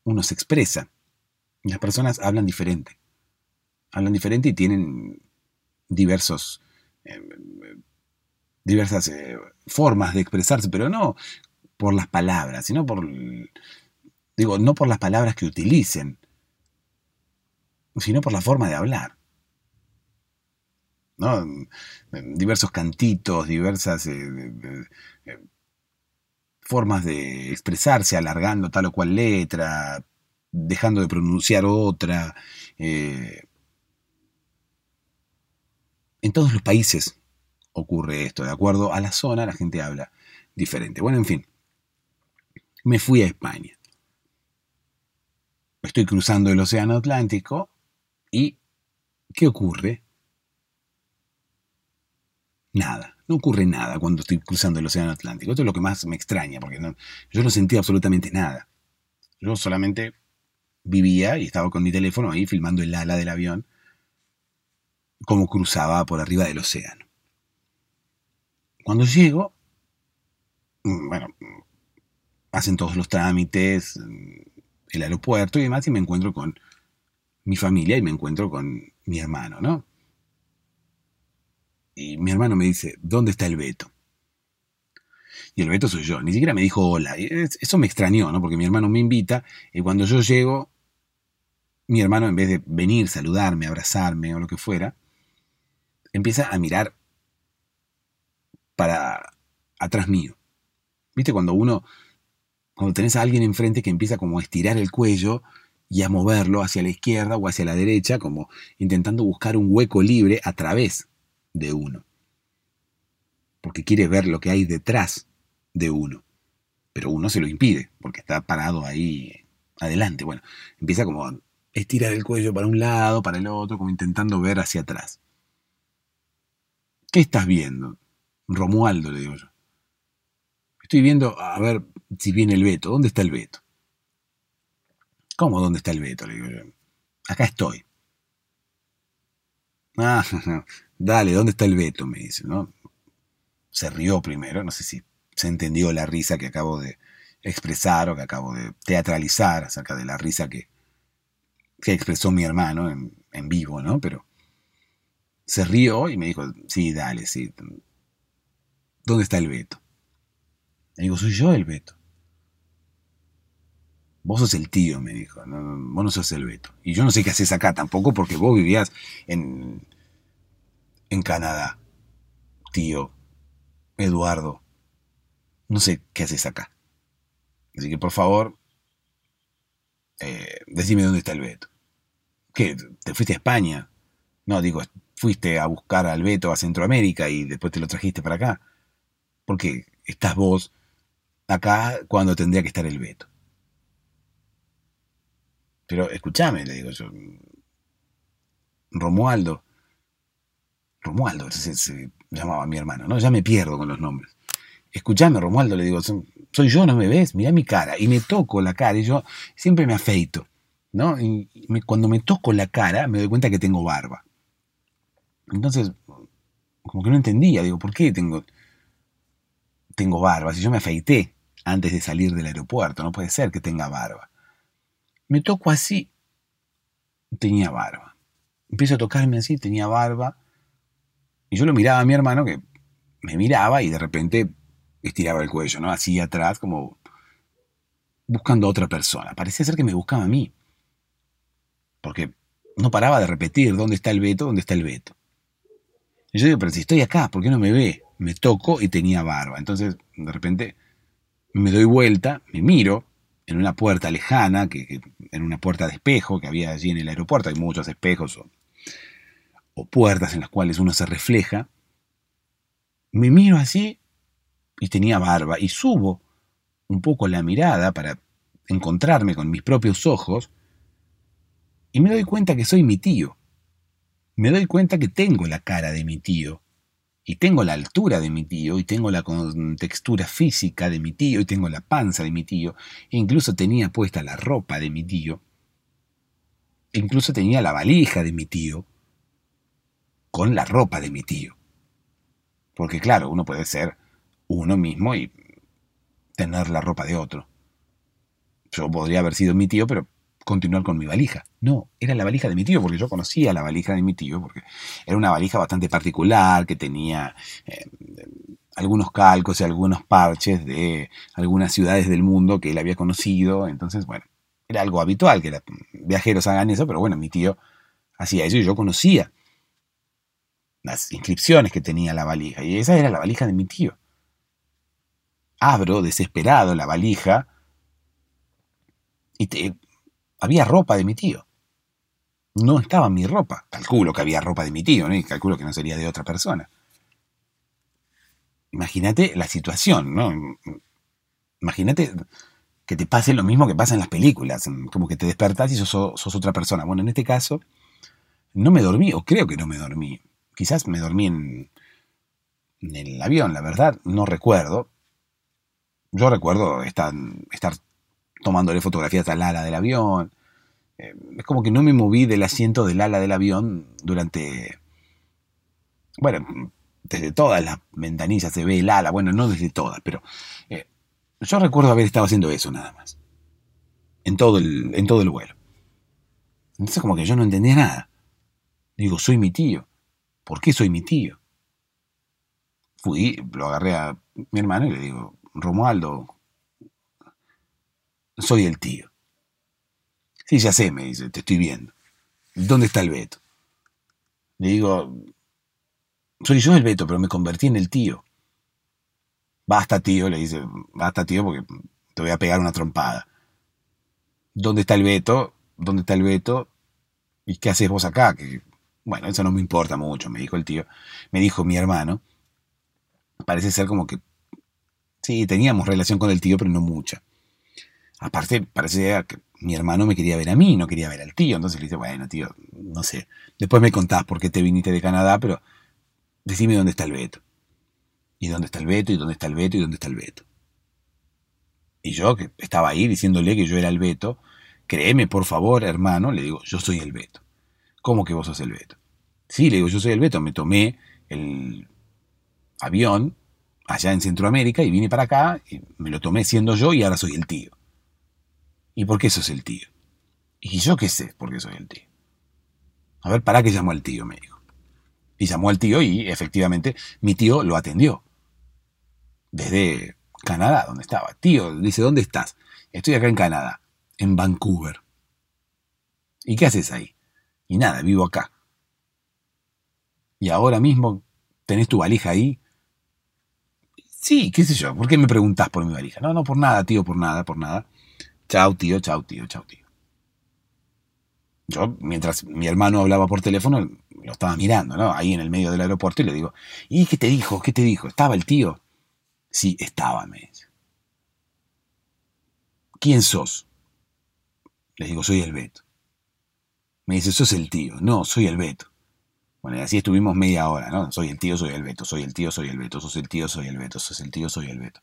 uno se expresa. Las personas hablan diferente. Hablan diferente y tienen diversos eh, diversas eh, formas de expresarse, pero no por las palabras, sino por, digo, no por las palabras que utilicen, sino por la forma de hablar. ¿no? Diversos cantitos, diversas eh, formas de expresarse, alargando tal o cual letra, dejando de pronunciar otra. en todos los países ocurre esto. De acuerdo a la zona, la gente habla diferente. Bueno, en fin, me fui a España. Estoy cruzando el Océano Atlántico y ¿qué ocurre? Nada, no ocurre nada cuando estoy cruzando el Océano Atlántico. Esto es lo que más me extraña, porque yo no sentía absolutamente nada. Yo solamente vivía y estaba con mi teléfono ahí filmando el ala del avión, como cruzaba por arriba del océano. Cuando llego, mm, bueno, hacen todos los trámites, mm, el aeropuerto y demás, y me encuentro con mi familia y me encuentro con mi hermano, ¿no? Y mi hermano me dice, ¿dónde está el Beto? Y el Beto soy yo, ni siquiera me dijo hola. Eso me extrañó, ¿no? Porque mi hermano me invita y cuando yo llego, mi hermano en vez de venir, saludarme, abrazarme o lo que fuera, empieza a mirar para atrás mío. ¿Viste cuando uno, cuando tenés a alguien enfrente que empieza como a estirar el cuello y a moverlo hacia la izquierda o hacia la derecha, como intentando buscar un hueco libre a través de uno? Porque quiere ver lo que hay detrás de uno. Pero uno se lo impide, porque está parado ahí adelante. Bueno, empieza como a estirar el cuello para un lado, para el otro, como intentando ver hacia atrás. ¿Qué estás viendo? Romualdo, le digo yo. Estoy viendo a ver si viene el veto. ¿Dónde está el veto? ¿Cómo dónde está el veto? Le digo yo. Acá estoy. Ah, dale, ¿dónde está el veto? Me dice, ¿no? Se rió primero, no sé si se entendió la risa que acabo de expresar o que acabo de teatralizar acerca de la risa que, que expresó mi hermano en, en vivo, ¿no? Pero se rió y me dijo, sí, dale, sí, ¿Dónde está el Beto? Le digo, soy yo el Beto. Vos sos el tío, me dijo. vos no sos el Beto. Y yo no sé qué haces acá tampoco porque vos vivías en, en Canadá. Tío, Eduardo. No sé qué haces acá. Así que por favor, eh, decime dónde está el Beto. ¿Qué? ¿Te fuiste a España? No, digo, fuiste a buscar al Beto a Centroamérica y después te lo trajiste para acá porque estás vos acá cuando tendría que estar el veto. Pero escúchame, le digo yo. Romualdo. Romualdo se, llamaba mi hermano, ¿no? Ya me pierdo con los nombres. Escúchame, Romualdo, le digo, soy yo, ¿no me ves? Mira mi cara. Y me toco la cara y yo siempre me afeito, ¿no? Y cuando me toco la cara me doy cuenta que tengo barba. Entonces, como que no entendía, digo, ¿por qué tengo tengo barba, si yo me afeité antes de salir del aeropuerto, no puede ser que tenga barba. Me toco así, tenía barba. Empiezo a tocarme así, tenía barba. Y yo lo miraba a mi hermano que me miraba y de repente estiraba el cuello, ¿no? Así atrás, como buscando a otra persona. Parecía ser que me buscaba a mí. Porque no paraba de repetir, ¿dónde está el Beto? ¿Dónde está el Beto? Y yo digo, pero si estoy acá, ¿por qué no me ve? me toco y tenía barba. Entonces, de repente, me doy vuelta, me miro en una puerta lejana, que, en una puerta de espejo que había allí en el aeropuerto. Hay muchos espejos o, o puertas en las cuales uno se refleja. Me miro así y tenía barba y subo un poco la mirada para encontrarme con mis propios ojos y me doy cuenta que soy mi tío. Me doy cuenta que tengo la cara de mi tío y tengo la altura de mi tío, y tengo la textura física de mi tío, y tengo la panza de mi tío, e incluso tenía puesta la ropa de mi tío, e incluso tenía la valija de mi tío, con la ropa de mi tío. Porque claro, uno puede ser uno mismo y tener la ropa de otro. Yo podría haber sido mi tío, pero continuar con mi valija. No, era la valija de mi tío, porque yo conocía la valija de mi tío, porque era una valija bastante particular, que tenía eh, algunos calcos y algunos parches de algunas ciudades del mundo que él había conocido. Entonces, bueno, era algo habitual que viajeros hagan eso, pero bueno, mi tío hacía eso y yo conocía las inscripciones que tenía la valija. Y esa era la valija de mi tío. Abro desesperado la valija y te, había ropa de mi tío. No estaba mi ropa. Calculo que había ropa de mi tío, ¿no? Y calculo que no sería de otra persona. Imagínate la situación, ¿no? Imagínate que te pase lo mismo que pasa en las películas, como que te despertás y sos, otra persona. Bueno, en este caso, no me dormí, o creo que no me dormí. Quizás me dormí en, en el avión, la verdad, no recuerdo. Yo recuerdo estar tomándole fotografías al ala del avión. Eh, es como que no me moví del asiento del ala del avión durante... Bueno, desde todas las ventanillas se ve el ala, bueno, no desde todas, pero eh, yo recuerdo haber estado haciendo eso nada más. En todo, el, en todo el vuelo. Entonces como que yo no entendía nada. Digo, soy mi tío. ¿Por qué soy mi tío? Fui, lo agarré a mi hermano y le digo, Romualdo, soy el tío. Sí, ya sé, me dice, te estoy viendo. ¿Dónde está el Beto? Le digo, soy yo el Beto, pero me convertí en el tío. Basta, tío, le dice, basta, tío, porque te voy a pegar una trompada. ¿Dónde está el Beto? ¿Dónde está el Beto? ¿Y qué haces vos acá? Que, bueno, eso no me importa mucho, me dijo el tío. Me dijo mi hermano. Parece ser como que... Sí, teníamos relación con el tío, pero no mucha. Aparte, parecía que mi hermano me quería ver a mí, no quería ver al tío. Entonces le dije, bueno, tío, no sé. Después me contás por qué te viniste de Canadá, pero decime dónde está el Beto. ¿Y dónde está el Beto? ¿Y dónde está el Beto? ¿Y dónde está el Beto? Y yo, que estaba ahí diciéndole que yo era el Beto, créeme, por favor, hermano, le digo, yo soy el Beto. ¿Cómo que vos sos el Beto? Sí, le digo, yo soy el Beto. Me tomé el avión allá en Centroamérica y vine para acá, y me lo tomé siendo yo y ahora soy el tío. ¿Y por qué sos el tío? Y yo qué sé por qué soy el tío. A ver, ¿para qué llamó al tío? me dijo. Y llamó al tío y efectivamente mi tío lo atendió. Desde Canadá, donde estaba. Tío, dice, ¿dónde estás? Estoy acá en Canadá, en Vancouver. ¿Y qué haces ahí? Y nada, vivo acá. Y ahora mismo tenés tu valija ahí. Sí, qué sé yo, ¿por qué me preguntás por mi valija? No, no, por nada, tío, por nada, por nada. Chao, tío, chao, tío, chao, tío. Yo, mientras mi hermano hablaba por teléfono, lo estaba mirando, ¿no? Ahí en el medio del aeropuerto y le digo, ¿y qué te dijo? ¿Qué te dijo? ¿Estaba el tío? Sí, estaba, me dice. ¿Quién sos? Le digo, soy el Beto. Me dice, sos el tío. No, soy el Beto. Bueno, y así estuvimos media hora, ¿no? Soy el tío, soy el Beto, soy el tío, soy el Beto, sos el tío, soy el Beto, sos el tío, soy el Beto.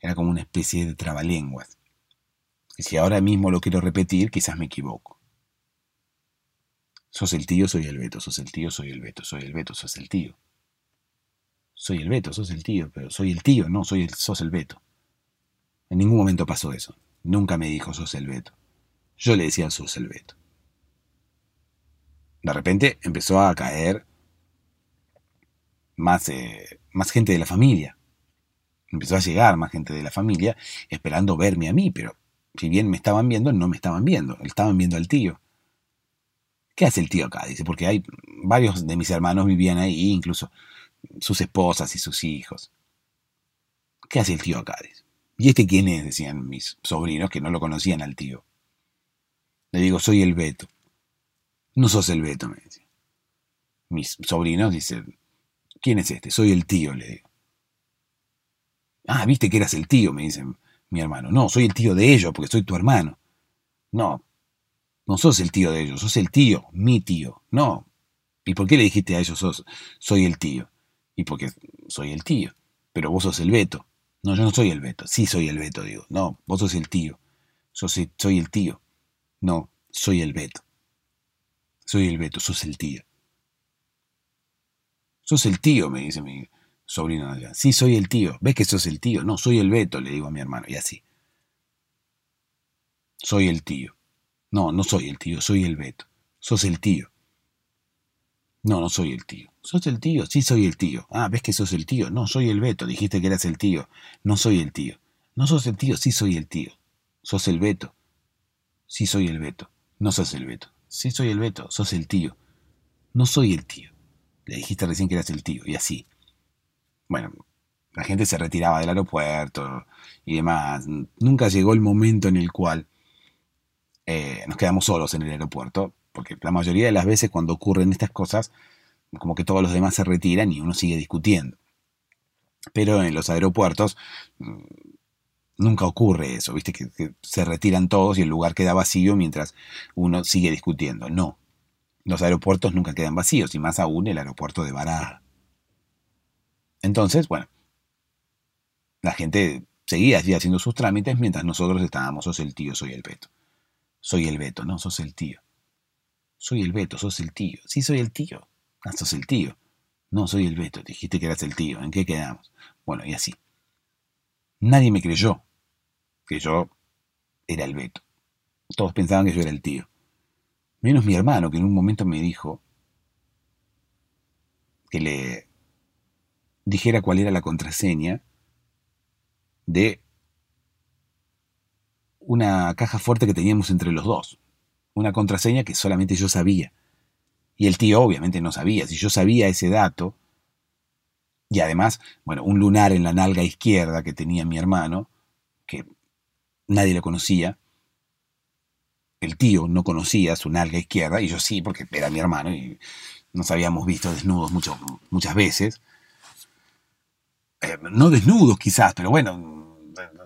Era como una especie de trabalenguas. Y si ahora mismo lo quiero repetir, quizás me equivoco. Sos el tío, soy el Beto, sos el tío, soy el Beto, soy el Beto, sos el tío. Soy el Beto, sos el tío, pero soy el tío, no, soy el, sos el Beto. En ningún momento pasó eso. Nunca me dijo sos el Beto. Yo le decía sos el Beto. De repente empezó a caer más, eh, más gente de la familia. Empezó a llegar más gente de la familia esperando verme a mí, pero si bien me estaban viendo, no me estaban viendo, estaban viendo al tío. ¿Qué hace el tío acá? Dice, porque hay varios de mis hermanos vivían ahí, incluso sus esposas y sus hijos. ¿Qué hace el tío acá? Dice. ¿Y este quién es? Decían mis sobrinos que no lo conocían al tío. Le digo, soy el Beto. No sos el Beto, me decía. Mis sobrinos dicen, ¿quién es este? Soy el tío, le digo. Ah, viste que eras el tío, me dicen mi hermano. No, soy el tío de ellos porque soy tu hermano. No, no sos el tío de ellos, sos el tío, mi tío. No. ¿Y por qué le dijiste a ellos sos, soy el tío? Y porque soy el tío. Pero vos sos el Beto. No, yo no soy el Beto. Sí soy el Beto, digo. No, vos sos el tío. Yo soy, soy el tío. No, soy el Beto. Soy el Beto, sos el tío. Sos el tío, me dice mi, sobrino allá. Sí, soy el tío. ¿Ves que sos el tío? No, soy el Beto, le digo a mi hermano. Y así. Soy el tío. No, no soy el tío, soy el Beto. Sos el tío. No, no soy el tío. ¿Sos el tío? Sí, soy el tío. Ah, ¿ves que sos el tío? No, soy el Beto. Dijiste que eras el tío. No soy el tío. No sos el tío, sí soy el tío. ¿Sos el Beto? Sí soy el Beto. No sos el Beto. Sí soy el Beto, sos el tío. No soy el tío. Le dijiste recién que eras el tío, y así. Bueno, la gente se retiraba del aeropuerto y demás. Nunca llegó el momento en el cual eh, nos quedamos solos en el aeropuerto, porque la mayoría de las veces cuando ocurren estas cosas, como que todos los demás se retiran y uno sigue discutiendo. Pero en los aeropuertos mm, nunca ocurre eso, ¿viste? Que, se retiran todos y el lugar queda vacío mientras uno sigue discutiendo. No. Los aeropuertos nunca quedan vacíos, y más aún el aeropuerto de Baraja. Entonces, bueno, la gente seguía allí haciendo sus trámites mientras nosotros estábamos, sos el tío, soy el Beto. Soy el Beto, no, sos el tío. Soy el Beto, sos el tío. Sí, soy el tío. Ah, sos el tío. No, soy el Beto. Dijiste que eras el tío. ¿En qué quedamos? Bueno, y así. Nadie me creyó que yo era el Beto. Todos pensaban que yo era el tío. Menos mi hermano, que en un momento me dijo que le dijera cuál era la contraseña de una caja fuerte que teníamos entre los dos. Una contraseña que solamente yo sabía. Y el tío obviamente no sabía. Si yo sabía ese dato, y además, bueno, un lunar en la nalga izquierda que tenía mi hermano, que nadie lo conocía. El tío no conocía su nalga izquierda, y yo sí, porque era mi hermano y nos habíamos visto desnudos muchas veces. Eh, no desnudos quizás, pero bueno,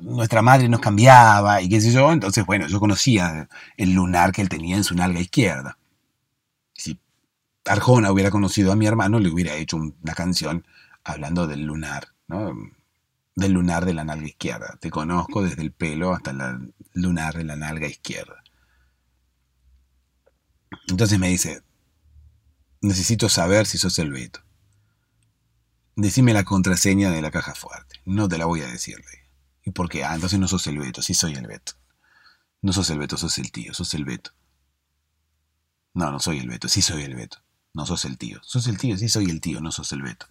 nuestra madre nos cambiaba y qué sé yo, entonces bueno, yo conocía el lunar que él tenía en su nalga izquierda. Si Arjona hubiera conocido a mi hermano, le hubiera hecho una canción hablando del lunar, ¿no? del lunar de la nalga izquierda. Te conozco desde el pelo hasta el lunar de la nalga izquierda. Entonces me dice, necesito saber si sos el Beto. Decime la contraseña de la caja fuerte. No te la voy a decir. ¿Y por qué? Ah, entonces no sos el Beto. Sí soy el Beto. No sos el Beto, sos el tío. Sos el Beto. No, no soy el Beto. Sí soy el Beto. No sos el tío. Sos el tío. Sí soy el tío. No sos el Beto.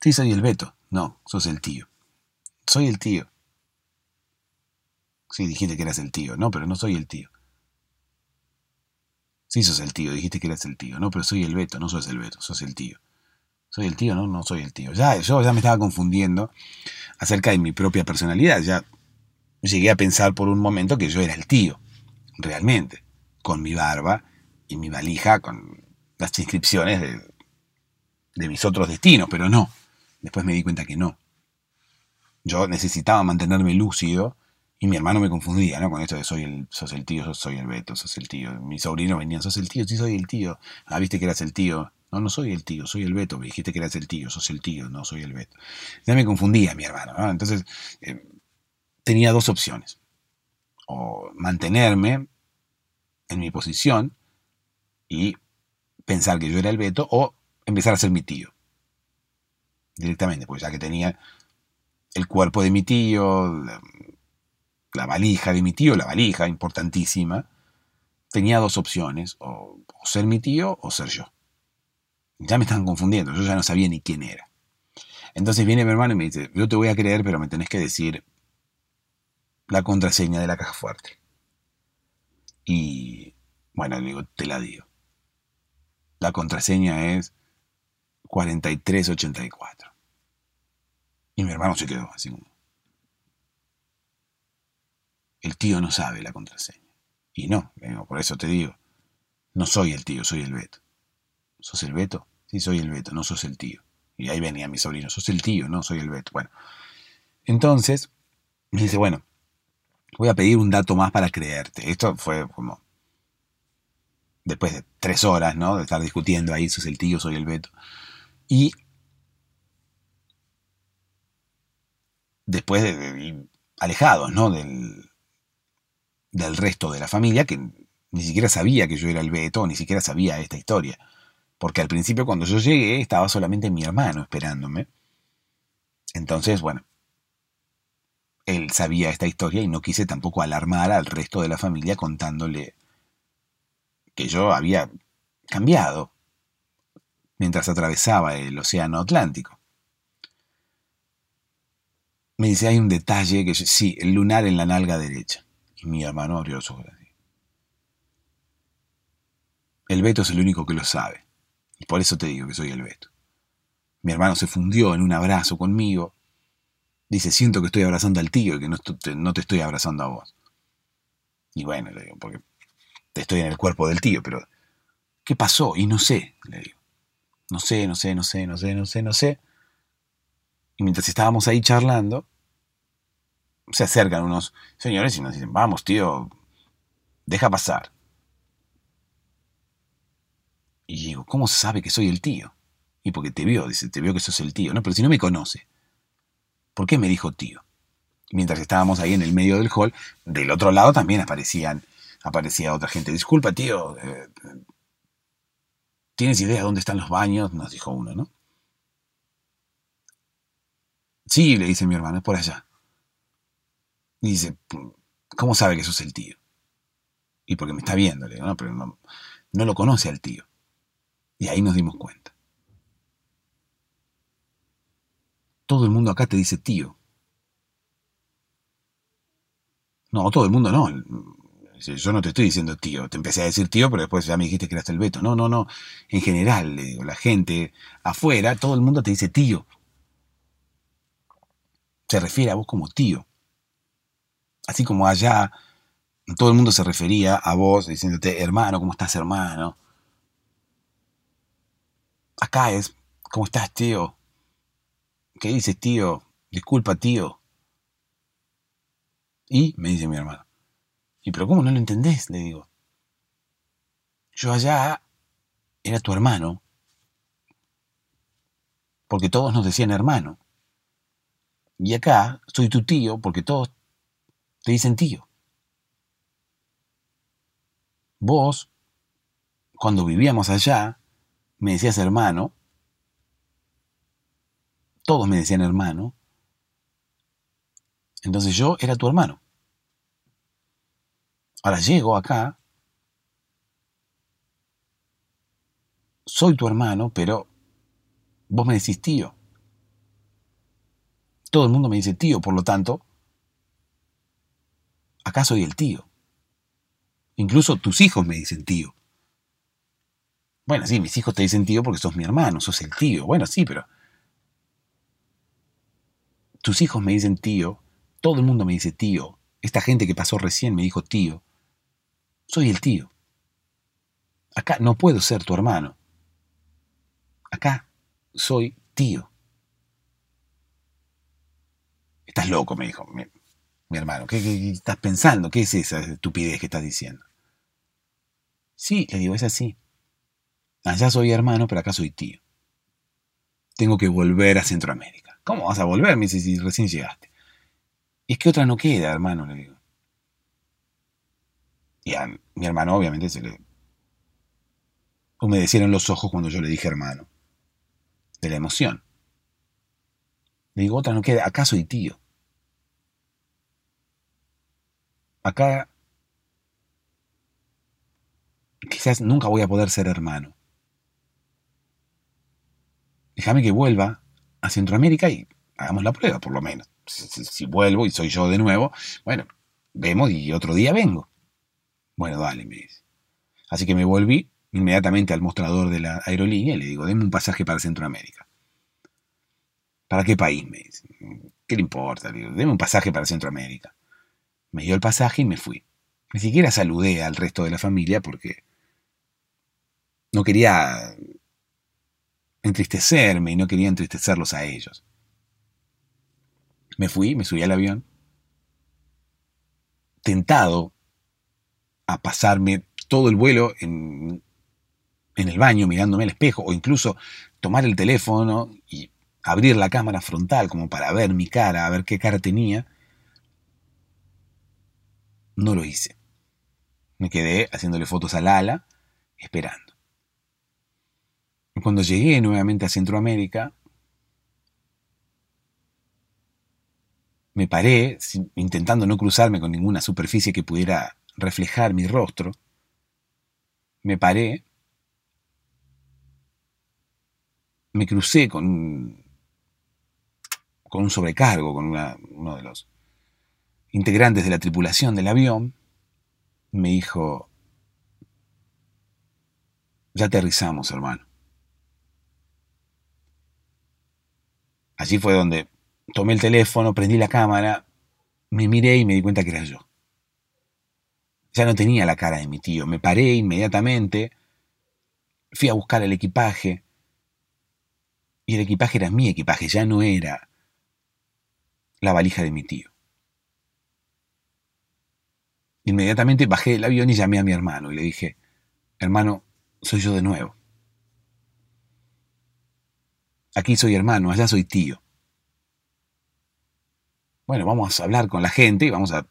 Sí soy el Beto. No, sos el tío. Soy el tío. Sí, dijiste que eras el tío. No, pero no soy el tío. Sí, sos el tío. Dijiste que eras el tío. No, pero soy el Beto. No sos el Beto. Sos el tío. Soy el tío, no, no soy el tío. Ya, yo ya me estaba confundiendo acerca de mi propia personalidad. Ya llegué a pensar por un momento que yo era el tío. Realmente. Con mi barba y mi valija con las inscripciones de, mis otros destinos. Pero no. Después me di cuenta que no. Yo necesitaba mantenerme lúcido y mi hermano me confundía, ¿no? Con esto de soy el, sos el tío, soy el Beto, sos el tío. Mi sobrino venía, sos el tío, sí soy el tío. Ah, viste que eras el tío. No, no soy el tío, soy el Beto. Me dijiste que eras el tío, sos el tío, no soy el Beto. Ya me confundía mi hermano, ¿no? Entonces eh, tenía dos opciones. O mantenerme en mi posición y pensar que yo era el Beto, o empezar a ser mi tío directamente, pues ya que tenía el cuerpo de mi tío, la, valija de mi tío, la valija importantísima, tenía dos opciones, o, ser mi tío o ser yo. Ya me estaban confundiendo, yo ya no sabía ni quién era. Entonces viene mi hermano y me dice, yo te voy a creer, pero me tenés que decir la contraseña de la caja fuerte. Y bueno, le digo, te la digo. La contraseña es 4384. Y mi hermano se quedó así como. El tío no sabe la contraseña. Y no, por eso te digo, no soy el tío, soy el Beto. ¿Sos el Beto? Sí, soy el Beto, no sos el tío. Y ahí venía mi sobrino, sos el tío, no soy el Beto. Bueno, entonces me dice, bueno, voy a pedir un dato más para creerte. Esto fue como después de tres horas, ¿no? De estar discutiendo ahí, sos el tío, soy el Beto. Y después de, alejados ¿no? del, del resto de la familia, que ni siquiera sabía que yo era el Beto, ni siquiera sabía esta historia. Porque al principio cuando yo llegué estaba solamente mi hermano esperándome. Entonces, bueno, él sabía esta historia y no quise tampoco alarmar al resto de la familia contándole que yo había cambiado mientras atravesaba el océano Atlántico. Me dice, hay un detalle que sí, el lunar en la nalga derecha. Y mi hermano abrió los ojos. El Beto es el único que lo sabe. Y por eso te digo que soy el Beto. Mi hermano se fundió en un abrazo conmigo Dice, siento que estoy abrazando al tío y que no, te estoy abrazando a vos. Y bueno, le digo, porque estoy en el cuerpo del tío, pero ¿qué pasó? Y no sé, le digo. No sé, no sé, no sé, no sé, no sé, no sé. Y mientras estábamos ahí charlando, se acercan unos señores y nos dicen, vamos, tío, deja pasar. Y digo, ¿cómo sabe que soy el tío? Y porque te vio, dice, te vio que sos el tío. No, pero si no me conoce. ¿Por qué me dijo tío? Mientras estábamos ahí en el medio del hall, del otro lado también aparecían, aparecía otra gente. Disculpa, tío, eh, ¿tienes idea dónde están los baños? Nos dijo uno, ¿no? Sí, le dice mi hermano, es por allá. Y dice, ¿cómo sabe que sos el tío? Y porque me está viendo, le digo, no, pero no, no lo conoce al tío. Y ahí nos dimos cuenta. todo el mundo acá te dice tío. No, todo el mundo no. Yo no te estoy diciendo tío. Te empecé a decir tío, pero después ya me dijiste que eras el Beto. No, no, no. En general, le digo, la gente afuera, todo el mundo te dice tío. Se refiere a vos como tío. Así como allá, todo el mundo se refería a vos diciéndote, hermano, ¿cómo estás, hermano? Acá es, ¿cómo estás, tío? ¿Qué dices, tío? Disculpa, tío. Y me dice mi hermano. ¿Y pero cómo no lo entendés? Le digo. Yo allá era tu hermano. Porque todos nos decían hermano. Y acá soy tu tío porque todos te dicen tío. Vos, cuando vivíamos allá, me decías hermano todos me decían hermano. Entonces yo era tu hermano. Ahora llego acá, soy tu hermano, pero vos me decís tío. Todo el mundo me dice tío, por lo tanto, acá soy el tío. Incluso tus hijos me dicen tío. Bueno, sí, mis hijos te dicen tío porque sos mi hermano, sos el tío. Bueno, sí, pero tus hijos me dicen tío, todo el mundo me dice tío, esta gente que pasó recién me dijo tío. Soy el tío. Acá no puedo ser tu hermano. Acá soy tío. Estás loco, me dijo mi, hermano. ¿Qué, estás pensando? ¿Qué es esa estupidez que estás diciendo? Sí, le digo, es así. Allá soy hermano, pero acá soy tío. Tengo que volver a Centroamérica. ¿Cómo vas a volver? Me dice, si recién llegaste. Es que otra no queda, hermano, le digo. Y a mi hermano obviamente se le humedecieron los ojos cuando yo le dije hermano. De la emoción. Le digo, otra no queda. Acá soy tío. Acá quizás nunca voy a poder ser hermano. Déjame que vuelva a Centroamérica y hagamos la prueba, por lo menos. Si, vuelvo y soy yo de nuevo, bueno, vemos y otro día vengo. Bueno, dale, me dice. Así que me volví inmediatamente al mostrador de la aerolínea y le digo, deme un pasaje para Centroamérica. ¿Para qué país? Me dice. ¿Qué le importa? Le digo, deme un pasaje para Centroamérica. Me dio el pasaje y me fui. Ni siquiera saludé al resto de la familia porque no quería entristecerme y no quería entristecerlos a ellos. Me fui, me subí al avión, tentado a pasarme todo el vuelo en, el baño mirándome al espejo o incluso tomar el teléfono y abrir la cámara frontal como para ver mi cara, a ver qué cara tenía. No lo hice. Me quedé haciéndole fotos al ala, esperando. Cuando llegué nuevamente a Centroamérica, Me paré, intentando no cruzarme con ninguna superficie que pudiera reflejar mi rostro. Me paré. Me crucé con un, con un sobrecargo, con uno de los integrantes de la tripulación del avión. Me dijo, ya aterrizamos, hermano. Allí fue donde tomé el teléfono, prendí la cámara, me miré y me di cuenta que era yo. Ya no tenía la cara de mi tío. Me paré inmediatamente, fui a buscar el equipaje. Y el equipaje era mi equipaje, ya no era la valija de mi tío. Inmediatamente bajé del avión y llamé a mi hermano y le dije, hermano, soy yo de nuevo. Aquí soy hermano, allá soy tío. Bueno, vamos a hablar con la gente y vamos a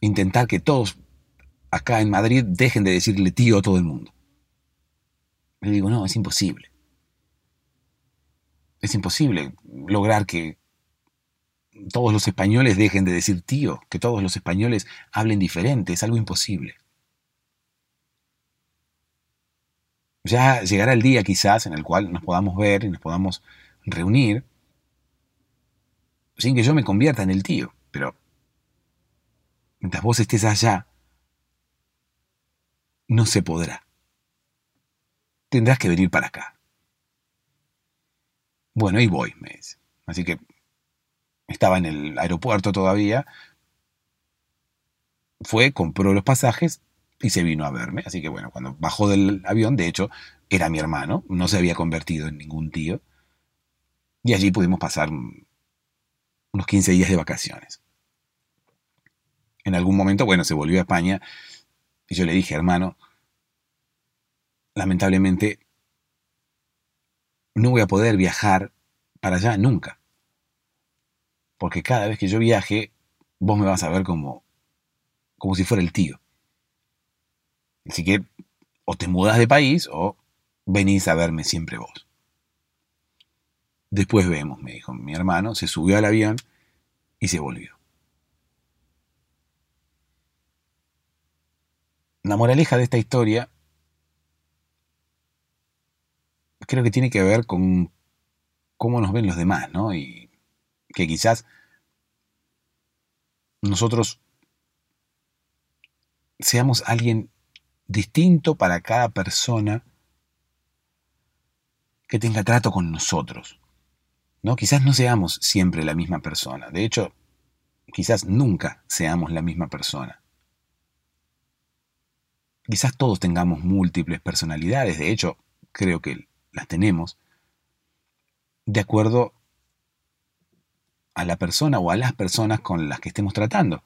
intentar que todos acá en Madrid dejen de decirle tío a todo el mundo. Le digo, no, es imposible. Es imposible lograr que todos los españoles dejen de decir tío, que todos los españoles hablen diferente, es algo imposible. Ya llegará el día quizás en el cual nos podamos ver y nos podamos reunir sin que yo me convierta en el tío, pero mientras vos estés allá, no se podrá. Tendrás que venir para acá. Bueno, ahí voy, me dice. Así que estaba en el aeropuerto todavía. Fue, compró los pasajes y se vino a verme. Así que bueno, cuando bajó del avión, de hecho, era mi hermano, no se había convertido en ningún tío. Y allí pudimos pasar unos 15 días de vacaciones. En algún momento, bueno, se volvió a España y yo le dije, hermano, lamentablemente no voy a poder viajar para allá nunca. Porque cada vez que yo viaje, vos me vas a ver como, como si fuera el tío. Así que o te mudas de país o venís a verme siempre vos. Después vemos, me dijo mi hermano, se subió al avión y se volvió. La moraleja de esta historia creo que tiene que ver con cómo nos ven los demás, ¿no? Y que quizás nosotros seamos alguien distinto para cada persona que tenga trato con nosotros. ¿no? Quizás no seamos siempre la misma persona. De hecho, quizás nunca seamos la misma persona. Quizás todos tengamos múltiples personalidades. De hecho, creo que las tenemos. De acuerdo a la persona o a las personas con las que estemos tratando.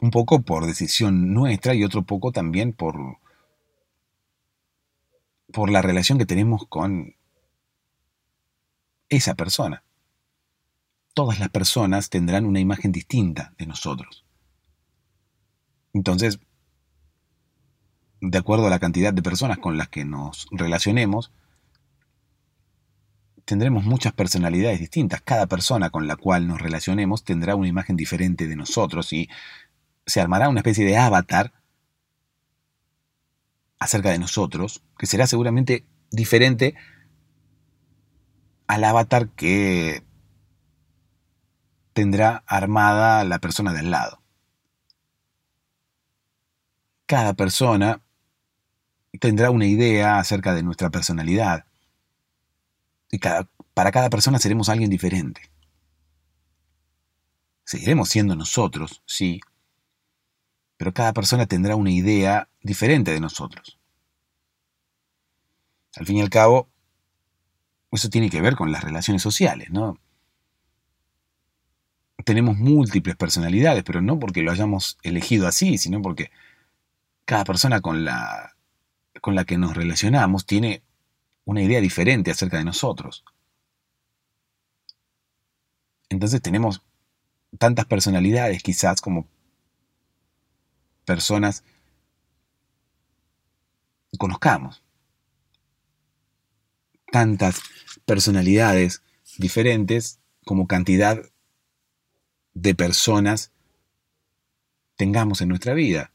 Un poco por decisión nuestra y otro poco también por, por la relación que tenemos con esa persona. Todas las personas tendrán una imagen distinta de nosotros. Entonces, de acuerdo a la cantidad de personas con las que nos relacionemos, tendremos muchas personalidades distintas. Cada persona con la cual nos relacionemos tendrá una imagen diferente de nosotros y se armará una especie de avatar acerca de nosotros, que será seguramente diferente al avatar que tendrá armada la persona del lado. Cada persona tendrá una idea acerca de nuestra personalidad. Y para cada persona seremos alguien diferente. Seguiremos siendo nosotros, sí, pero cada persona tendrá una idea diferente de nosotros. Al fin y al cabo, eso tiene que ver con las relaciones sociales, ¿no? Tenemos múltiples personalidades, pero no porque lo hayamos elegido así, sino porque cada persona con la, con la que nos relacionamos tiene una idea diferente acerca de nosotros. Entonces tenemos tantas personalidades quizás como personas conozcamos. tantas personalidades diferentes como cantidad de personas tengamos en nuestra vida.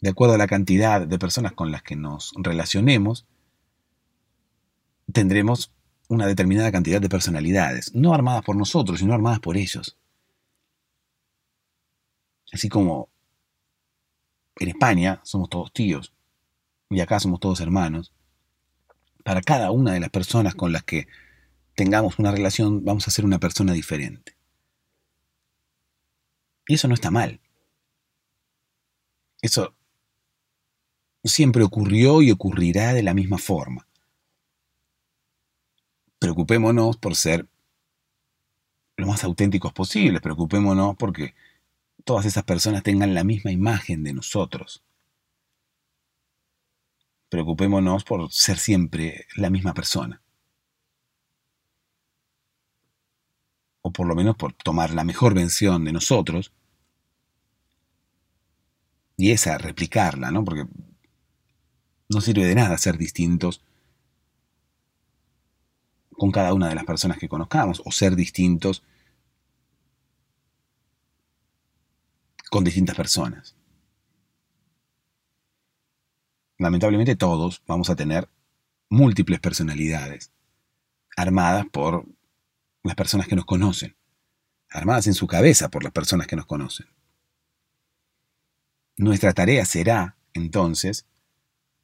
De acuerdo a la cantidad de personas con las que nos relacionemos, tendremos una determinada cantidad de personalidades, no armadas por nosotros, sino armadas por ellos. Así como en España somos todos tíos y acá somos todos hermanos, para cada una de las personas con las que tengamos una relación vamos a ser una persona diferente. Y eso no está mal. Eso siempre ocurrió y ocurrirá de la misma forma. Preocupémonos por ser lo más auténticos posibles, preocupémonos porque todas esas personas tengan la misma imagen de nosotros. Preocupémonos por ser siempre la misma persona. O por lo menos por tomar la mejor vención de nosotros y esa replicarla, ¿no? Porque no sirve de nada ser distintos con cada una de las personas que conozcamos o ser distintos con distintas personas. Lamentablemente todos vamos a tener múltiples personalidades, armadas por las personas que nos conocen, armadas en su cabeza por las personas que nos conocen. Nuestra tarea será, entonces,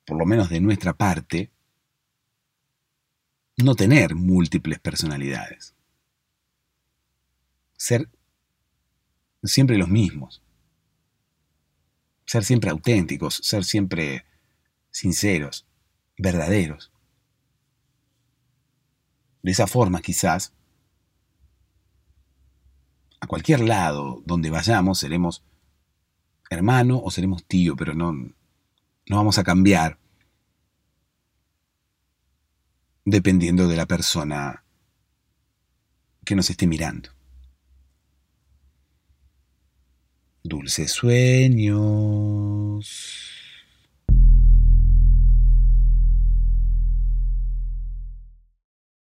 por lo menos de nuestra parte, no tener múltiples personalidades. Ser siempre los mismos ser siempre auténticos, ser siempre sinceros, verdaderos. De esa forma, quizás, a cualquier lado donde vayamos, seremos hermano o seremos tío, pero no, no vamos a cambiar dependiendo de la persona que nos esté mirando. Dulces sueños.